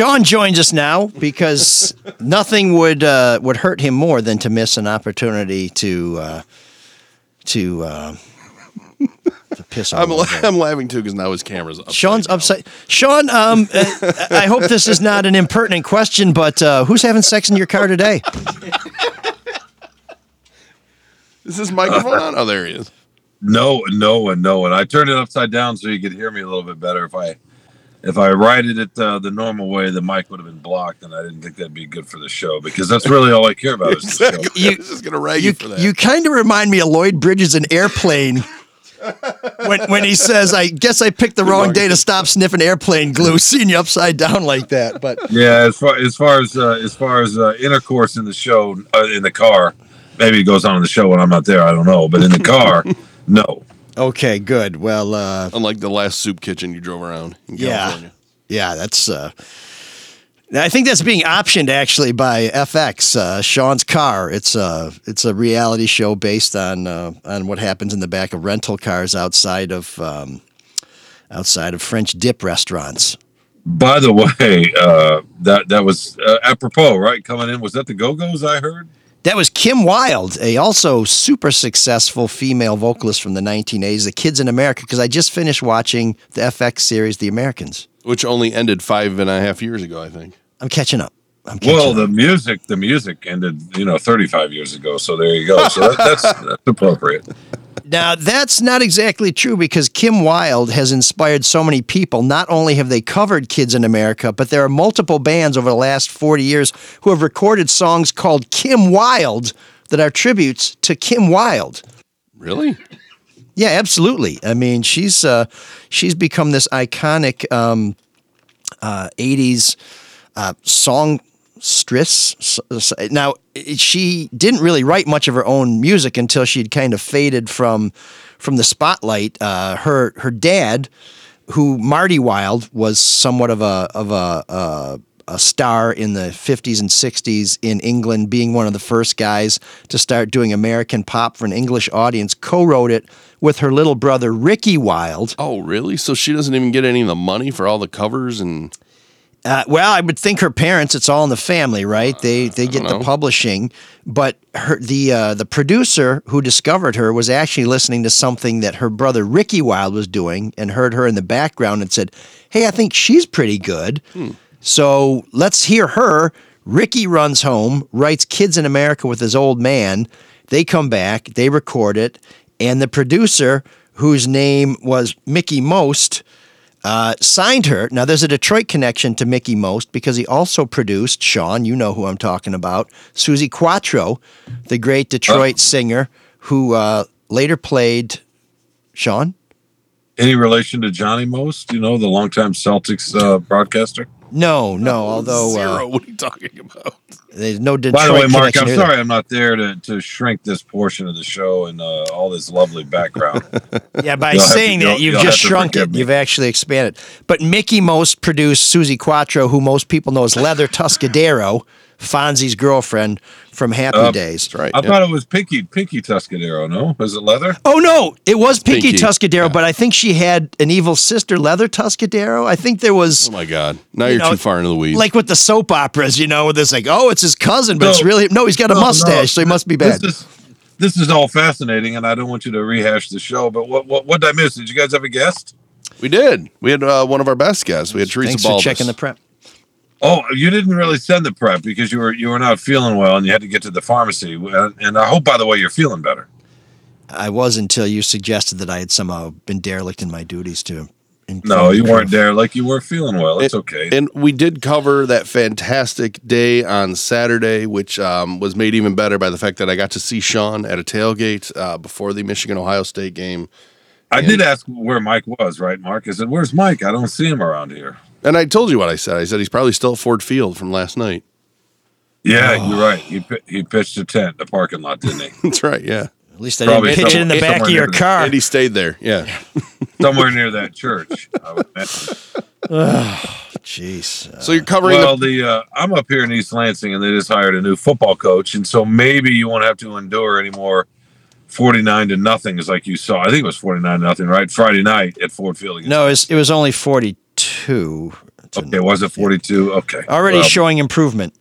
Shawn joins us now because nothing would uh, would hurt him more than to miss an opportunity to uh, to uh, to piss all I'm, la- I'm laughing too because now his camera's up. Shawn's upside. Shawn, um, uh, I hope this is not an impertinent question, but uh, who's having sex in your car today? This is this microphone on? Oh, there he is. No, no, and no, and I turned it upside down so you could hear me a little bit better. If I, if I righted it uh, the normal way, the mic would have been blocked, and I didn't think that'd be good for the show because that's really all I care about is the show. You, just gonna rag you, for that. you kind of remind me of Lloyd Bridges in Airplane. when, when he says, "I guess I picked the wrong day to stop sniffing airplane glue," seeing you upside down like that. But Yeah, as far as far as uh, as far as uh, intercourse in the show uh, in the car, maybe it goes on in the show when I'm not there. I don't know, but in the car, no. Okay, good. Well, uh, Unlike the last soup kitchen you drove around in yeah, California. yeah, that's. Uh, I think that's being optioned actually by FX. Uh, Shawn's car. It's a it's a reality show based on uh, on what happens in the back of rental cars outside of um, outside of French dip restaurants. By the way, uh, that that was uh, apropos, right? Coming in, was that the Go Go's? I heard. That was Kim Wilde, a also super successful female vocalist from the 1980s, The Kids in America, because I just finished watching the FX series The Americans. Which only ended five and a half years ago, I think. I'm catching up. I'm catching Well, up. the music, the music ended, you know, 35 years ago. So there you go. So that, that's that's appropriate. Now, that's not exactly true because Kim Wilde has inspired so many people. Not only have they covered Kids in America, but there are multiple bands over the last 40 years who have recorded songs called Kim Wilde that are tributes to Kim Wilde. Really? Yeah, absolutely. I mean, she's uh, she's become this iconic um, uh, '80s uh, songstress. S- s- Now, she didn't really write much of her own music until she'd kind of faded from from the spotlight. Uh, her her dad, who Marty Wilde was somewhat of a of a. Uh, a star in the 50s and 60s in England, being one of the first guys to start doing American pop for an English audience, co wrote it with her little brother, Ricky Wilde. Oh, really? So she doesn't even get any of the money for all the covers and. Uh, well, I would think her parents. It's all in the family, right? They they get the know. publishing, but her the uh, the producer who discovered her was actually listening to something that her brother Ricky Wilde was doing, and heard her in the background and said, "Hey, I think she's pretty good." So let's hear her. Ricky runs home, writes "Kids in America" with his old man. They come back, they record it, and the producer, whose name was Mickie Most uh, signed her. Now, there's a Detroit connection to Mickie Most because he also produced, Shawn, you know who I'm talking about, Suzi Quatro, the great Detroit singer who uh, later played Shawn. Any relation to Johnny Most? You know, the longtime Celtics uh, broadcaster. No, no, although Zero. uh, What are you talking about? there's no Detroit By the way, Mark, I'm sorry I'm not there to, to shrink this portion of the show and uh, all this lovely background. Yeah, by You'll have to- saying that, you've just shrunk it. me. You've actually expanded. But Mickie Most produced Suzi Quatro, who most people know as Leather Tuscadero, Fonzie's girlfriend from Happy Uh, Days. Right. I yeah. thought it was Pinky Pinky Tuscadero. No, was it leather? Oh no, it was Pinky, Pinky, Tuscadero, but I think she had an evil sister, Leather Tuscadero. I think there was Oh my God! Now You you're know, too far into the weeds. like with the soap operas, you know, with this like, oh, it's his cousin, but it's really no, he's got a No, no. mustache, so he must be bad. This is this is all fascinating, and I don't want you to rehash the show. But what what what did I miss? Did you guys have a guest? we did. We had uh, one of our best guests. We had Tresa Thanks Baldas. for checking the prep. Oh, you didn't really send the prep because you were you were not feeling well, and you had to get to the pharmacy. And, and I hope, by the way, you're feeling better. I was until you suggested that I had somehow been derelict in my duties to. in- No, you weren't there. Like you weren't feeling well. It's It- okay. And we did cover that fantastic day on Saturday, which um, was made even better by the fact that I got to see Shawn at a tailgate uh, before the Michigan Ohio State game. I did ask where Mike was, right, Mark? I said, "Where's Mike? I don't see him around here." And I told you what I said. I said he's probably still at Ford Field from last night. Yeah, you're right. He he pitched a tent in the parking lot, didn't he? That's right. Yeah. At least I Probably didn't pitch it in the back of your car. And he stayed there. Yeah. Somewhere near that church. I. Jeez. Uh, So you're covering Well, the. the uh, I'm up here in East Lansing, and they just hired a new football coach, and so maybe you won't have to endure anymore. 49 to nothing, is like you saw. I think it was 49 to nothing, right? Friday night at Ford Field. no, it was, it was only 42 42. Okay, was it 42? Okay. Already Well, showing improvement.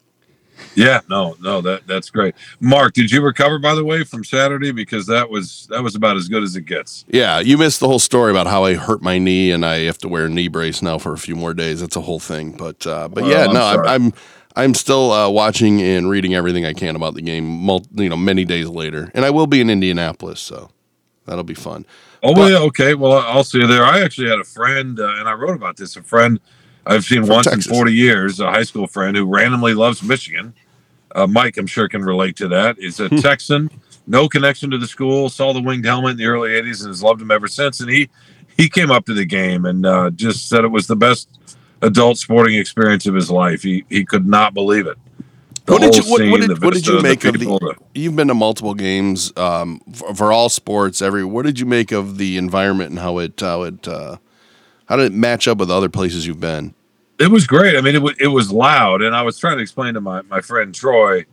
Yeah, no, no, that that's great. Mark, did you recover by the way from Saturday? Because that was that was about as good as it gets. Yeah, you missed the whole story about how I hurt my knee and I have to wear a knee brace now for a few more days. That's a whole thing. But uh, but Oh, yeah, I'm no, I'm. I'm I'm still uh, watching and reading everything I can about the game. Mul- you know, many days later, and I will be in Indianapolis, so that'll be fun. Oh But- yeah, okay. Well, I'll see you there. I actually had a friend, uh, and I wrote about this. A friend I've seen once Texas. in forty years, a high school friend who randomly loves Michigan. Uh, Mike, I'm sure can relate to that. Is a Texan, no connection to the school. Saw the winged helmet in the early '80s and has loved him ever since. And he he came up to the game and uh, just said it was the best adult sporting experience of his life. He he could not believe it. What did you what, what did, what did you make of the? people, the- You've been to multiple games um, for, for all sports. Every what did you make of the environment and how it how it uh, how did it match up with other places you've been? It was great. I mean, it was it was loud, and I was trying to explain to my my friend Troy,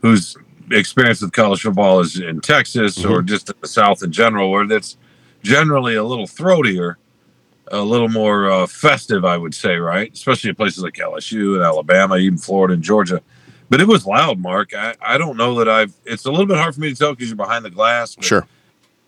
whose experience with college football is in Texas or just in the South in general, where that's generally a little throatier, a little more uh, festive, I would say, right? Especially in places like LSU and Alabama, even Florida and Georgia. But it was loud, Mark. I, I don't know that I've. It's a little bit hard for me to tell because you're behind the glass. But, Sure.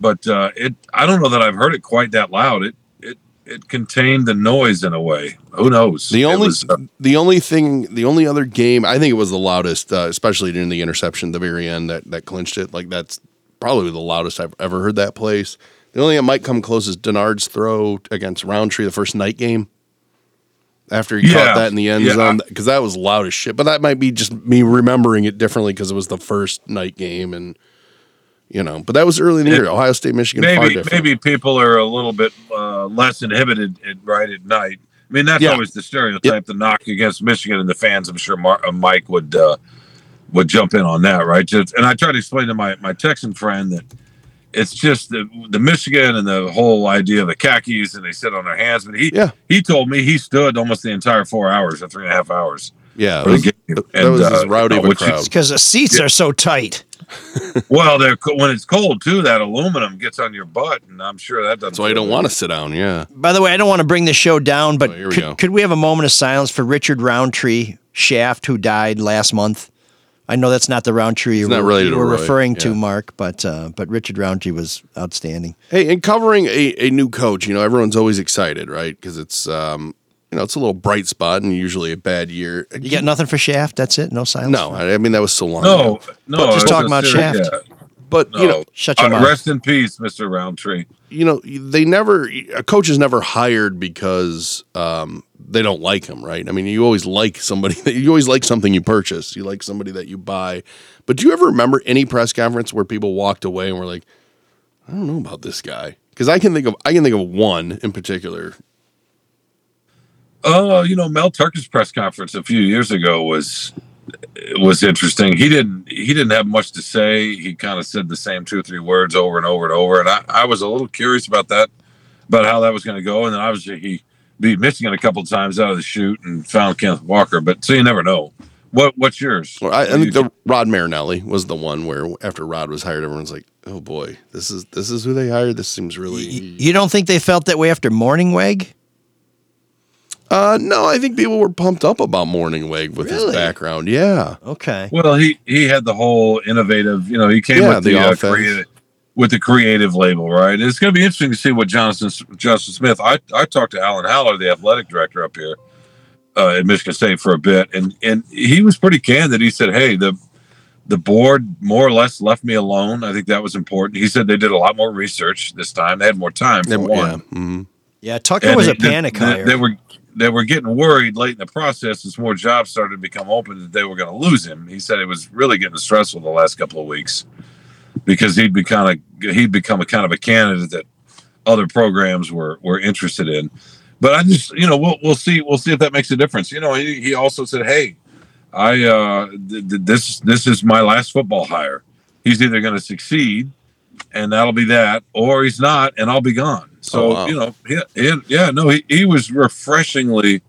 but uh, it. I don't know that I've heard it quite that loud. It it it contained the noise in a way. Who knows? The only was, uh, the only thing the only other game I think it was the loudest, uh, especially during the interception at the very end that that clinched it. Like that's probably the loudest I've ever heard that place. The only thing that might come close is Denard's throw against Roundtree the first night game. After he Yeah, caught that in the end yeah. zone, because that was loud as shit. But that might be just me remembering it differently because it was the first night game, and you know. But that was early in the year. Ohio State, Michigan, maybe maybe people are a little bit uh, less inhibited at, right at night. I mean, that's Yeah. always the stereotype, the knock against Michigan and the fans. I'm sure Mar- uh, Mike would uh, would jump in on that, right? Just, and I try to explain to my my Texan friend that it's just the the Michigan and the whole idea of the khakis and they sit on their hands. But he Yeah. he told me he stood almost the entire four hours or three and a half hours. Yeah, it was- game. that And, was as uh, rowdy of a which is- crowd. Because the seats are so tight. well, they're when it's cold too. That aluminum gets on your butt, and I'm sure that doesn't. That's why you don't want to sit down. Yeah. By the way, I don't want to bring the show down, but Oh, here we could, go. could we have a moment of silence for Richard Roundtree Shaft, who died last month? I know that's not the Roundtree you not were, related you to were Roy, referring to, yeah. Mark, but uh, but Richard Roundtree was outstanding. Hey, and covering a, a new coach, you know, everyone's always excited, right? Because it's um, you know, it's a little bright spot and usually a bad year. You got nothing for Shaft? That's it? No silence? No, I, I mean that was so long. No, ago. no. But just talking about Shaft. yeah. But No. you know, Shut your Uh, mouth. rest in peace, Mr. Roundtree. you know, they never a coach is never hired because um, they don't like him, right? I mean, you always like somebody that you always like something you purchase. You like somebody that you buy. But do you ever remember any press conference where people walked away and were like, "I don't know about this guy"? Because I can think of I can think of one in particular. Oh, you know, Mel Tucker's press conference a few years ago was was interesting. He didn't he didn't have much to say. He kind of said the same two or three words over and over and over. And I, I was a little curious about that, about how that was going to go. And then obviously he beat Michigan a couple of times out of the shoot and found Kenneth Walker. But so you never know. What what's yours? Well, I, I think the Rod Marinelli was the one where after Rod was hired, everyone's like, "Oh boy, this is this is who they hired. This seems really." You don't think they felt that way after Mornhinweg? Uh, no, I think people were pumped up about Mornhinweg with his background. Yeah, Okay. Well, he he had the whole innovative. You know, he came Yeah, with the the, uh, creative with the creative label, right? It's going to be interesting to see what Jonathan Justin Smith. I I talked to Alan Haller, the athletic director up here uh, at Michigan State for a bit, and and he was pretty candid. He said, "Hey, the the board more or less left me alone. I think that was important." He said they did a lot more research this time. They had more time for They- one. yeah, mhm. Yeah, Tucker And was they- a panic they, hire. They were they were getting worried late in the process as more jobs started to become open that they were going to lose him. He said it was really getting stressful the last couple of weeks because he'd be kind of he'd become a kind of a candidate that other programs were were interested in. But I just you know we'll we'll see we'll see if that makes a difference. You know he, he also said hey I uh th- th- this this is my last football hire. He's either going to succeed and that'll be that, or he's not, and I'll be gone. So Oh, wow. you know, yeah, yeah, yeah, no, he, he was refreshingly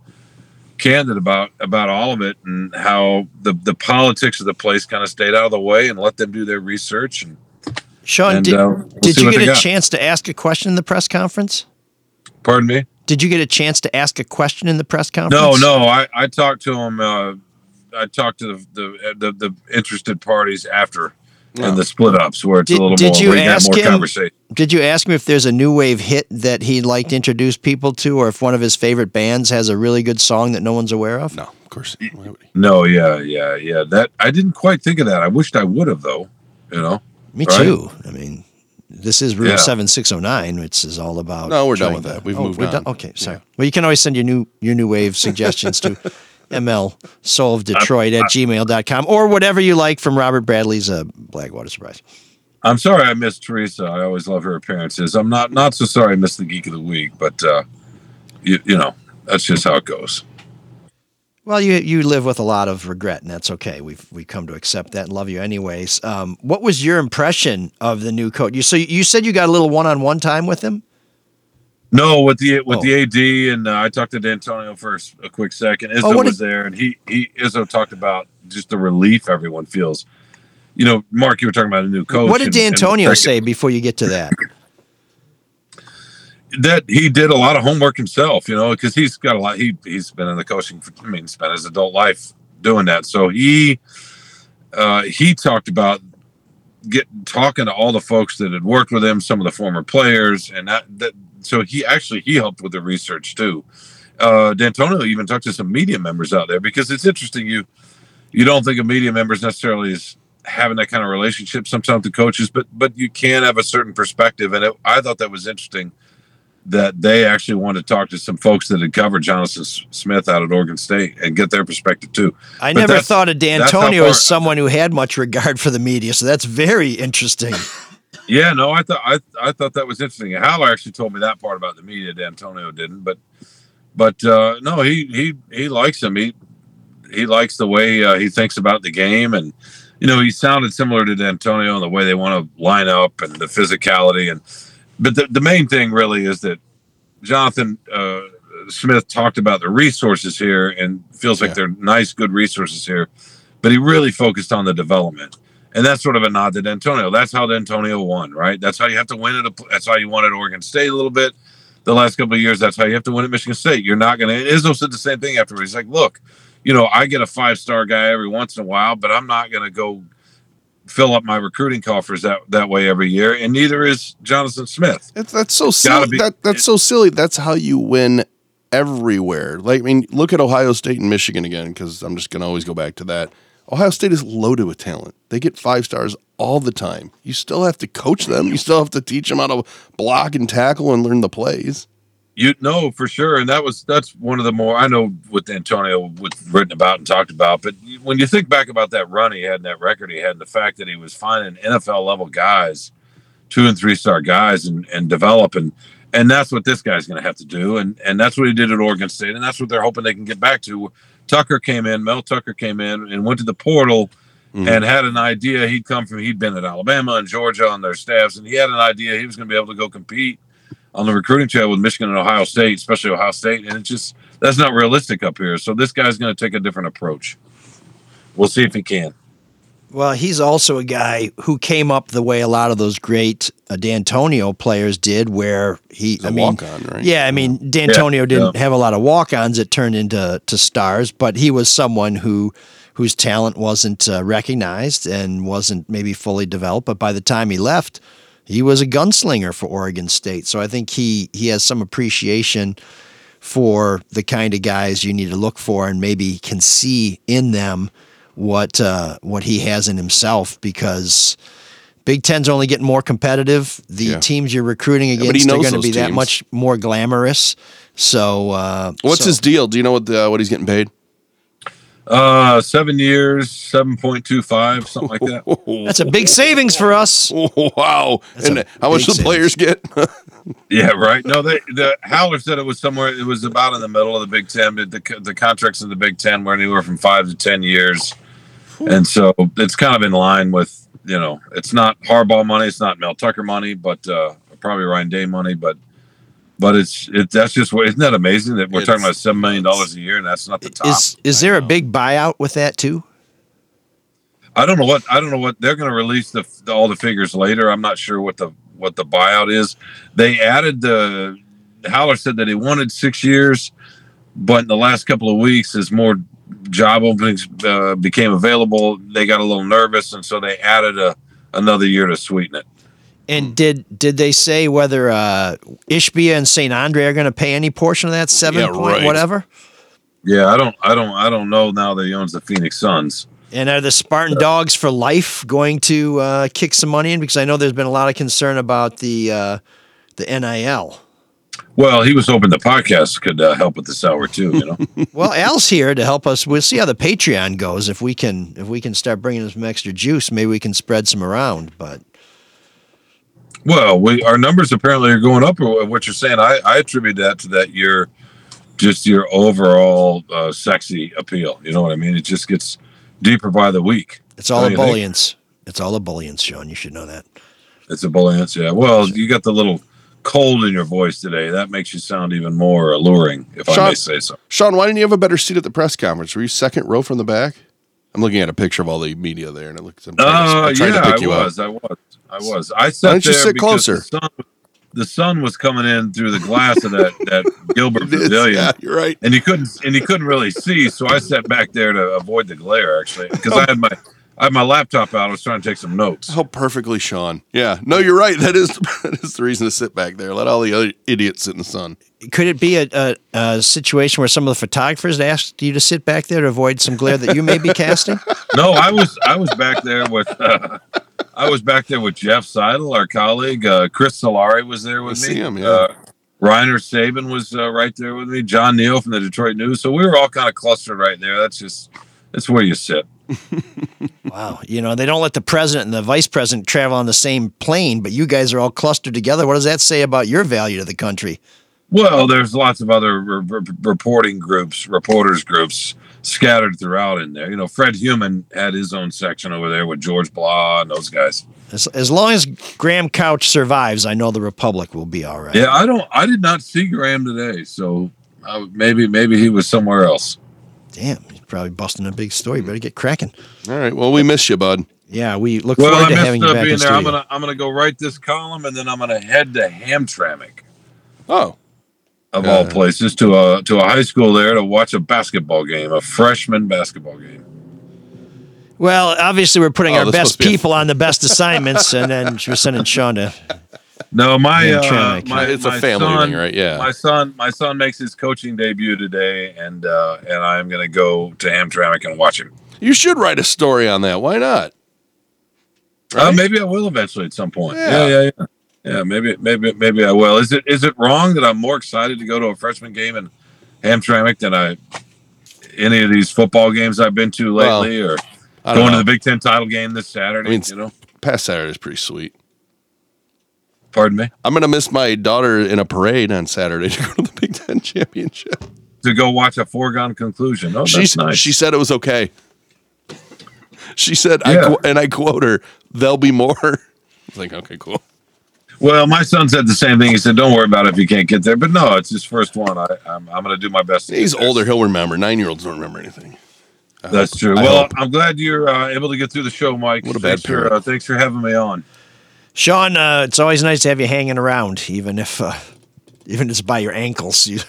candid about about all of it and how the the politics of the place kind of stayed out of the way and let them do their research. And Shawn, and, did, uh, we'll did you get a got. chance to ask a question in the press conference? pardon me. Did you get a chance to ask a question in the press conference? no. No. I, I talked to him. Uh, I talked to the, the the the interested parties after and the split ups where it's Did, a little did more. you we got ask more him? Conversation. Did you ask him if there's a new wave hit that he'd like to introduce people to, or if one of his favorite bands has a really good song that no one's aware of? No, of course. No, yeah, yeah, yeah. That I didn't quite think of that. I wished I would have though. You know. Me Right? too. I mean, this is Room Yeah. Seven Six Zero Nine, which is all about. No, we're done with that. We've oh, moved we're on. done? Okay, sorry. Well, you can always send your new your new wave suggestions to ml soul of detroit at gmail.com or whatever you like from robert bradley's uh, blackwater surprise I'm sorry I missed Tresa. I always love her appearances. I'm not not so sorry I missed the Geek of the Week, but uh, you you know that's just how it goes. well you you live with a lot of regret and that's okay we've we come to accept that and love you anyways um, what was your impression of the new coach you so you said you got a little one-on-one time with him No, with the with Oh. the AD, and uh, I talked to Dantonio for a quick second. Izzo Oh, was did- there, and he he Izzo talked about just the relief everyone feels. You know, Mark, you were talking about a new coach. what did and- and dantonio the- say before you get to that That he did a lot of homework himself. You know, because he's got a lot. He he's been in the coaching. For, I mean, spent his adult life doing that. So he uh, he talked about get talking to all the folks that had worked with him, some of the former players, and that that. So he actually he helped with the research too. Uh, Dantonio even talked to some media members out there because it's interesting. You you don't think of media members necessarily as having that kind of relationship sometimes with coaches, but but you can have a certain perspective, and it, I thought that was interesting that they actually wanted to talk to some folks that had covered Jonathan Smith out at Oregon State and get their perspective too. i But never thought of dantonio far- as someone who had much regard for the media so that's very interesting Yeah, no, I thought I I thought that was interesting. Haller actually told me that part about the media. Dantonio didn't, but but uh, no, he he he likes him. He he likes the way uh, he thinks about the game, and you know, he sounded similar to Dantonio in the way they want to line up and the physicality. And but the the main thing really is that Jonathan uh, Smith talked about the resources here and feels like they're nice, good resources here, but he really focused on the development. And that's sort of a nod to Dantonio. That's how Dantonio won, right? That's how you have to win at. A, that's how you won at Oregon State a little bit. The last couple of years, that's how you have to win at Michigan State. You're not going to. Izzo said the same thing afterwards. He's like, "Look, you know, I get a five star guy every once in a while, but I'm not going to go fill up my recruiting coffers that that way every year, and neither is Jonathan Smith. It's, that's so silly. be- that, that's so silly. That's how you win everywhere. Like, I mean, look at Ohio State and Michigan again, because I'm just going to always go back to that. Ohio State is loaded with talent. They get five stars all the time. You still have to coach them. You still have to teach them how to block and tackle and learn the plays. You know for sure, and that was that's one of the more I know what Antonio was written about and talked about. But when you think back about that run he had and that record he had, and the fact that he was finding NFL level guys, two and three star guys, and and developing, and that's what this guy's going to have to do, and and that's what he did at Oregon State, and that's what they're hoping they can get back to. Tucker came in, Mel Tucker came in, and went to the portal. Mm-hmm. And had an idea. He'd come from. He'd been at Alabama and Georgia on their staffs, and he had an idea he was going to be able to go compete on the recruiting trail with Michigan and Ohio State, especially Ohio State, and it's just that's not realistic up here. So this guy's going to take a different approach. We'll see if he can. Well, he's also a guy who came up the way a lot of those great uh, Dantonio players did, where he, a I mean, walk-on, right? yeah, I mean, Dantonio Yeah, didn't yeah. have a lot of walk-ons that turned into to stars, but he was someone who whose talent wasn't uh, recognized and wasn't maybe fully developed. But by the time he left, he was a gunslinger for Oregon State. So I think he he has some appreciation for the kind of guys you need to look for, and maybe can see in them what uh, what he has in himself because. Big Ten's only getting more competitive. The Yeah. teams you're recruiting Yeah, against are going to be that much more glamorous. So, uh, What's so- his deal? Do you know what the, what he's getting paid? Uh, seven years, seven point two five, something like that. That's a big savings for us. wow! That's and how much big do the players get? yeah, right. No, they the Haller said it was somewhere. It was about in the middle of the Big Ten. But the the contracts in the Big Ten were anywhere from five to ten years, and so it's kind of in line with you know, it's not Harbaugh money, it's not Mel Tucker money, but uh, probably Ryan Day money, but. But it's it. That's just what isn't that amazing that we're talking about seven million dollars a year and that's not the top. is is there a big buyout with that too? I don't know what I don't know what they're going to release the, the all the figures later. I'm not sure what the what the buyout is. They added the Haller said that he wanted six years, but in the last couple of weeks, as more job openings uh, became available, they got a little nervous, and so they added a another year to sweeten it. And did did they say whether uh, Ishbia and St. Andre are going to pay any portion of that seven Yeah, point right. whatever? Yeah, I don't, I don't, I don't know now that he owns the Phoenix Suns. And are the Spartan Dogs for life going to uh, kick some money in? Because I know there's been a lot of concern about the uh, the NIL. Well, he was hoping the podcast could uh, help with this hour too. You know. Well, Al's here to help us. We'll see how the Patreon goes. If we can, if we can start bringing some extra juice, maybe we can spread some around. But Well, we our numbers apparently are going up. What you're saying, I, I attribute that to that your just your overall uh, sexy appeal. You know what I mean? It just gets deeper by the week. it's all Don't think? ebullience. It's all ebullience, Shawn. You should know that. It's a ebullience. Yeah. Well, you got the little cold in your voice today. That makes you sound even more alluring, if I may say so. Shawn, why didn't you have a better seat at the press conference? Were you second row from the back? I'm looking at a picture of all the media there, and it looks. I'm trying, to, Uh, I'm trying yeah, to pick I you was, up. I was. I was. I sat don't you sit closer? The sun, the sun was coming in through the glass of that that Gilbert Pavilion. yeah, you're right. and you couldn't and you couldn't really see. So I sat back there to avoid the glare, actually, because I had my I had my laptop out. I was trying to take some notes. How perfectly, Shawn. Yeah, no, you're right. That is that is the reason to sit back there. Let all the other idiots sit in the sun. Could it be a, a, a situation where some of the photographers asked you to sit back there to avoid some glare that you may be casting? No, I was I was back there with uh, I was back there with Jeff Seidel, our colleague. Uh, Chris Solari was there with I me. see him, yeah. Uh, Rainer Sabin was uh, right there with me. John Neal from the Detroit News. So we were all kind of clustered right there. That's just that's where you sit. Wow. You know, they don't let the president and the vice president travel on the same plane, but you guys are all clustered together. What does that say about your value to the country? Well, there's lots of other re- re- reporting groups, reporters groups scattered throughout in there. You know, Fred Human had his own section over there with George Blaha and those guys. As, as long as Graham Couch survives, I know the Republic will be all right. Yeah, I don't. I did not see Graham today, so uh, maybe maybe he was somewhere else. Damn, probably busting a big story. Better get cracking. All right. Well, we miss you, bud. Yeah, we look Well, forward I to messed having you up back being in there. I'm gonna I'm gonna go write this column and then I'm gonna head to Hamtramck Oh, of Yeah. all uh, places to a to a high school there to watch a basketball game, a freshman basketball game. Well, obviously, we're putting Oh, our best must be a- people on the best assignments, and then we're sending Shawn to. No, my uh, my It's a family son, ring, right? Yeah. My son my son makes his coaching debut today, and uh, and I'm gonna go to Hamtramck and watch him. you should write a story on that. Why not? Uh, maybe I will eventually at some point. Yeah. Yeah, yeah, yeah. Yeah, maybe, maybe, maybe I will. Is it is it wrong that I'm more excited to go to a freshman game in Hamtramck than I any of these football games I've been to Well, lately, or I don't going to the Big Ten title game this Saturday? I mean, you know, Past Saturday is pretty sweet. Pardon me, I'm gonna miss my daughter in a parade on Saturday to go to the Big Ten championship. to go watch a foregone conclusion. Oh, that's She's, nice. She said it was okay. She said, I Yeah. qu- and I quote her, "There'll be more." I was like, okay, cool. well, my son said the same thing. He said, "Don't worry about it if you can't get there." But no, it's his first one. I, I'm, I'm going to do my best. to He's older; he'll remember. Nine year olds don't remember anything. I That's hope- true. I well, hope. I'm glad you're uh, able to get through the show, Mike. What a bad thanks for, uh, thanks for having me on. Shawn, uh, it's always nice to have you hanging around, even if, uh, even if it's by your ankles. You,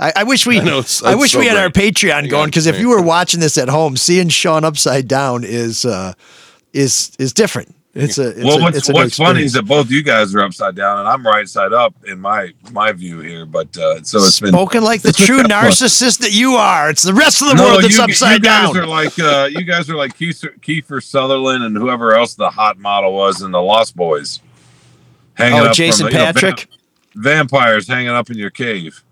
I, I wish we, I know, I wish so we had our. Patreon going because if you were watching this at home, seeing Shawn upside down is, uh, is, is different. It's a, it's well, a, what's it's a new what's funny is that both you guys are upside down, and I'm right side up in my my view here. But uh, so it's been spoken like the true narcissist that you are. It's the rest of the No, world that's you, upside you guys down. are like uh, you guys are like Kiefer, Kiefer Sutherland and whoever else the hot model was in the Lost Boys. Hanging Oh, up from Jason the- you know, Patric? vamp- vampires hanging up in your cave.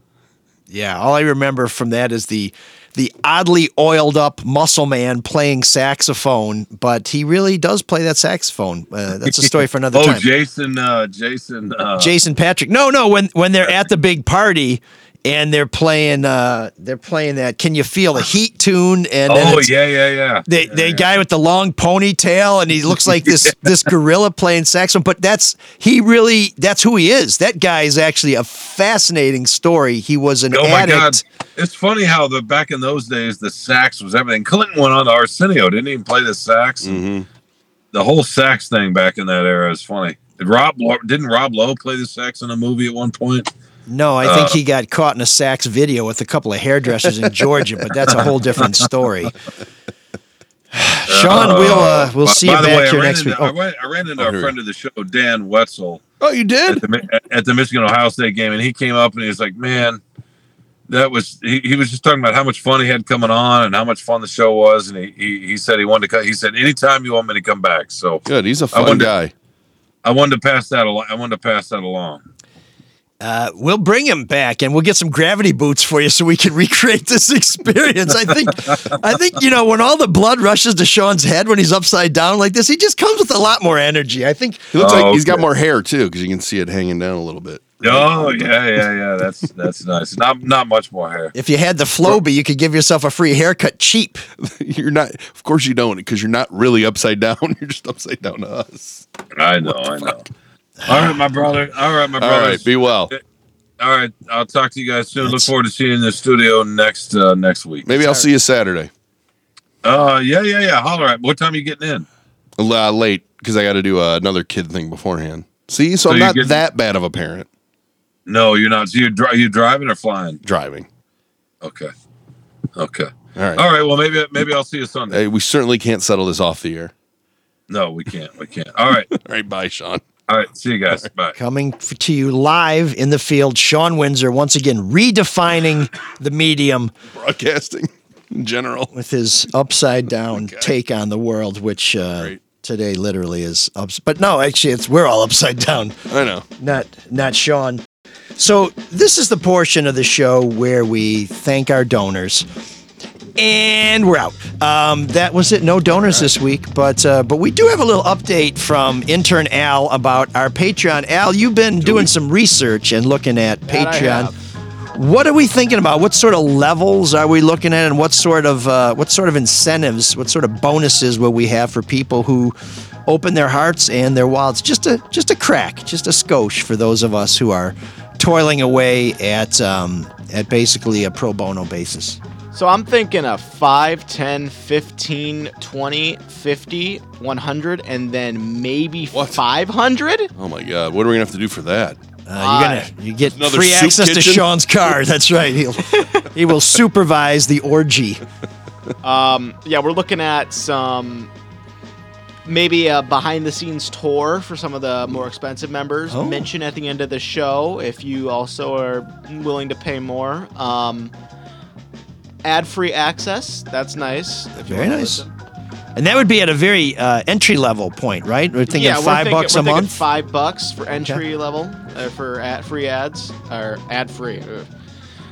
Yeah, all I remember from that is the the oddly oiled up muscle man playing saxophone, but he really does play that saxophone. Uh, that's a story for another oh, time. Jason, uh, Jason, uh, Jason Patric. No, no, when when they're at the big party and they're playing uh they're playing that Can You Feel the Heat tune and Oh it's yeah, yeah, yeah. the, the guy with the long ponytail and he looks like this this gorilla playing saxophone but that's he really that's who he is that guy is actually a fascinating story he was an Oh my God! It's funny how the back in those days the sax was everything. Clinton went on to Arsenio, didn't even play the sax. Mm-hmm. The whole sax thing back in that era is funny. Did Rob didn't Rob Lowe play the sax in a movie at one point? No, I think Uh, he got caught in a Saks video with a couple of hairdressers in Georgia, but that's a whole different story. Shawn, we'll uh, we'll by- see you by the back way, I here ran next into- week. I, Oh, went, I ran into Oh, a friend of the show, Dan Wetzel, Oh, you did? at the, at the Michigan Ohio State game, and he came up and he was like, "Man, that was." He, he was just talking about how much fun he had coming on and how much fun the show was, and he he, he said he wanted to. co- He said, "Anytime you want me to come back." So Good. He's a I fun wanted- guy. I wanted to pass that along. I wanted to pass that along. Uh, we'll bring him back, and we'll get some gravity boots for you so we can recreate this experience. I think, I think you know when all the blood rushes to Shawn's head when he's upside down like this, he just comes with a lot more energy. I think He looks Oh, like he's got more hair too, because you can see it hanging down a little bit. Oh yeah, yeah, yeah. That's that's nice. Not not much more hair. if you had the Flowbee, you could give yourself a free haircut cheap. you're not. Of course, you don't, because you're not really upside down. You're just upside down to us. I know, I know. All right, my brother. All right, my brother. right. Be well. All right, I'll talk to you guys soon. Look forward to seeing you in the studio next uh, next week. Maybe I'll see you Saturday. Uh, yeah, yeah, yeah. Holler at. What time are you getting in? Uh, late because I got to do uh, another kid thing beforehand. See, so, So I'm you're not getting- that bad of a parent No, you're not. So you're dri- you driving or flying? driving. Okay. Okay. All right. All right. Well, maybe maybe I'll see you Sunday. Hey, we certainly can't settle this off the air. No, we can't. We can't. All right. All right. Bye, Shawn. All right. See you guys. Bye. Coming to you live in the field, Shawn Windsor once again redefining the medium Broadcasting in general. with his upside down take on the world, which uh, today literally is ups. But no, actually, it's we're all upside down. I know. not not Shawn. So this is the portion of the show where we thank our donors. And we're out. Um, that was it. No donors this week, but uh, but we do have a little update from intern Al about our Patreon. Al, you've been doing some research and looking at That Patreon. What are we thinking about? What sort of levels are we looking at, and what sort of uh, what sort of incentives, what sort of bonuses will we have for people who open their hearts and their wallets? Just a just a crack, just a skosh for those of us who are toiling away at um, at basically a pro bono basis. So I'm thinking a 5, 10, 15, 20, 50, 100, and then maybe 500? Oh my God. What are we gonna have to do for that? Uh, you're gonna you get Another free soup access to? Shawn's car. That's right. He'll he will supervise the orgy. Um, yeah, we're looking at some maybe a behind the scenes tour for some of the more expensive members. Oh. Mention at the end of the show if you also are willing to pay more. Um, ad free access. That's nice. if Very nice. And that would be at a very uh, entry level point, right? We're thinking yeah, we're five thinking- bucks we're a thinking month. Five bucks for entry level uh, for ad free ads or ad free.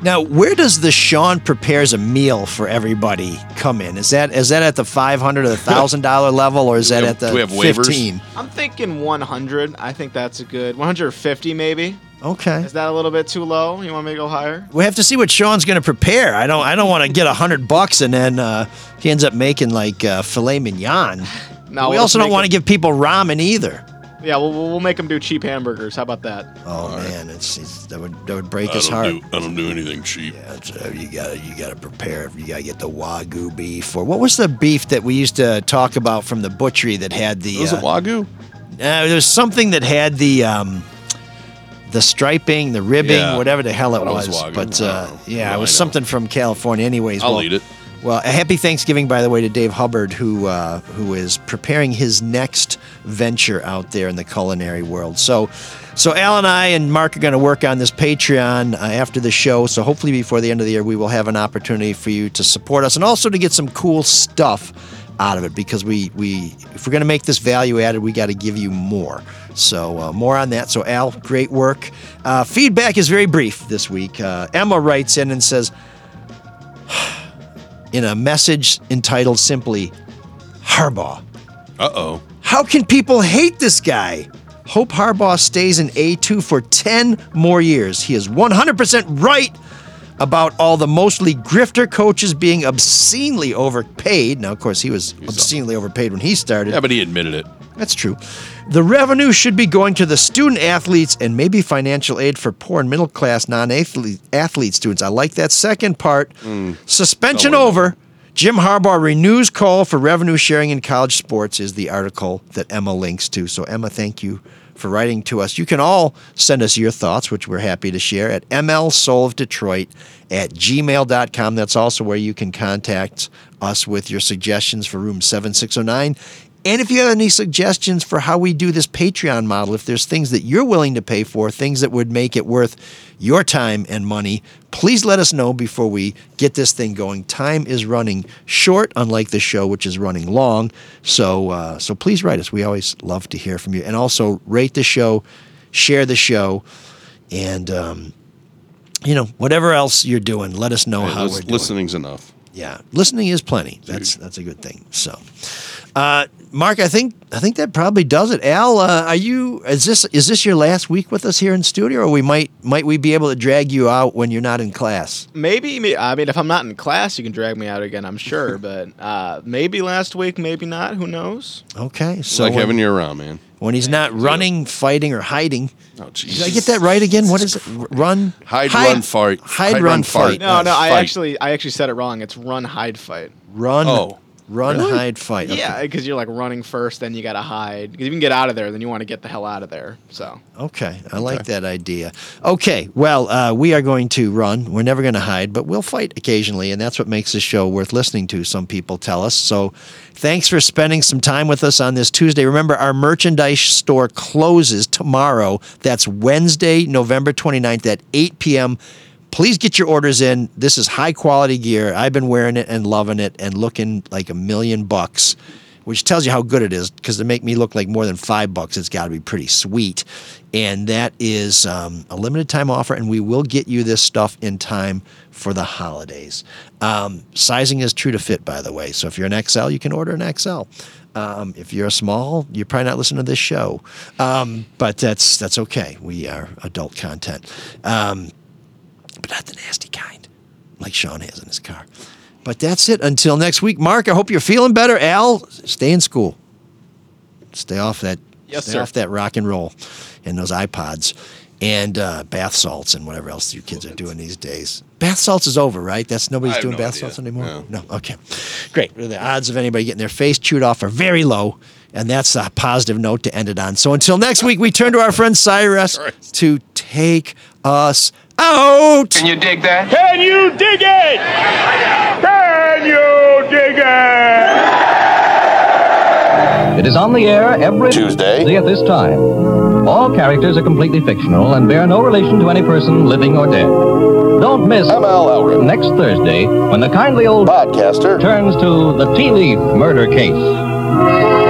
Now, where does the Shawn prepares a meal for everybody come in? Is that is that at the five hundred or the thousand dollar level, or is that have- at the do we have waivers? fifteen? I'm thinking 100. I think that's a good 150 maybe. Okay. Is that a little bit too low? You want me to go higher? We have to see what Shawn's going to prepare. I don't. I don't want to get a hundred bucks and then uh, he ends up making like uh, filet mignon. No, we we'll also don't want to give people ramen either. Yeah, we'll, we'll we'll make them do cheap hamburgers. How about that? Oh man, it's, it's that would that would break I his heart. do I don't do anything cheap. Yeah, it's, uh, you gotta you gotta prepare. You gotta get the wagyu beef. Or what was the beef that we used to talk about from the butchery that had the? Was uh, it wagyu? Uh, there's something that had the um, the striping, the ribbing, Yeah. whatever the hell it was. But I uh, don't know. yeah, No, it was I know. something from California. Anyways, I'll well, eat it. Well, a happy Thanksgiving, by the way, to Dave Hubbard, who uh, who is preparing his next venture out there in the culinary world. So, so Al and I and Mark are going to work on this Patreon uh, after the show. So hopefully before the end of the year, we will have an opportunity for you to support us and also to get some cool stuff out of it because we we if we're going to make this value added, we got to give you more. So uh, more on that. So Al, great work. Uh, feedback is very brief this week. Uh, Emma writes in and says in a message entitled simply Harbaugh. Uh oh. How can people hate this guy? Hope Harbaugh stays in A2 for 10 more years. He is 100% right about all the mostly grifter coaches being obscenely overpaid. Now, of course, he was obscenely overpaid when he started. Yeah, but he admitted it. That's true. The revenue should be going to the student athletes and maybe financial aid for poor and middle class non athlete students. I like that second part. Hmm. Suspension over. Jim Harbaugh renews call for revenue sharing in college sports is the article that Emma links to. So, Emma, thank you for writing to us. You can all send us your thoughts, which we're happy to share at mlsoulofdetroit at gmail.com. That's also where you can contact us with your suggestions for room 7609. And if you have any suggestions for how we do this Patreon model, if there's things that you're willing to pay for, things that would make it worth your time and money, please let us know before we get this thing going. Time is running short, unlike the show, which is running long. So, uh, so please write us. We always love to hear from you, and also rate the show, share the show, and um, you know whatever else you're doing, let us know Yeah, how we're doing. listening's enough. Yeah, listening is plenty. That's that's a good thing. So, uh, Mark, I think I think that probably does it. Al, uh, are you? Is this is this your last week with us here in studio, or we might might we be able to drag you out when you're not in class? Maybe, I mean, if I'm not in class, you can drag me out again. I'm sure, but uh, maybe last week, maybe not. Who knows? Okay, so like when, having you around, man. when he's not running, fighting, or hiding. Oh, jeez. Did I get that right again? What is it? Run, Hide, run, fight. Hide, Hide, run, run, fight. fight. No, no, I Fight. actually, I actually said it wrong. It's run, hide, fight. Run, Oh, run, really? hide, fight. Okay. Yeah, because you're like running first, then you gotta hide. Because you can get out of there, then you want to get the hell out of there. So Okay, I like that idea. Okay, well, uh, we are going to run. We're never going to hide, but we'll fight occasionally, and that's what makes this show worth listening to, some people tell us. So thanks for spending some time with us on this Tuesday. Remember, our merchandise store closes tomorrow. That's Wednesday, November 29th at 8 p.m. Please get your orders in. This is high quality gear. I've been wearing it and loving it and looking like a million bucks which tells you how good it is because to make me look like more than five bucks, it's got to be pretty sweet. And that is um, a limited time offer, and we will get you this stuff in time for the holidays. Um, sizing is true to fit, by the way. So if you're an XL, you can order an XL. Um, if you're a small, you're probably not listening to this show, um, but that's that's okay. We are adult content, um, but not the nasty kind, like Shawn has in his car. But that's it until next week. Mark, I hope you're feeling better. Al, stay in school. Stay off that Yes, stay sir. off that rock and roll and those iPods and uh, bath salts and whatever else you kids are doing these days. Bath salts is over, right? That's nobody's doing no bath idea. salts anymore. No. no, okay, great. The odds of anybody getting their face chewed off are very low, and that's a positive note to end it on. So until next week, we turn to our friend Cyrus to take us out. Can you dig that? Can you dig it? Can you dig it? It is on the air every Tuesday. at this time. All characters are completely fictional and bear no relation to any person living or dead. Don't miss ML Elrick. next Thursday when the kindly old Podcaster. turns to the tea leaf murder case.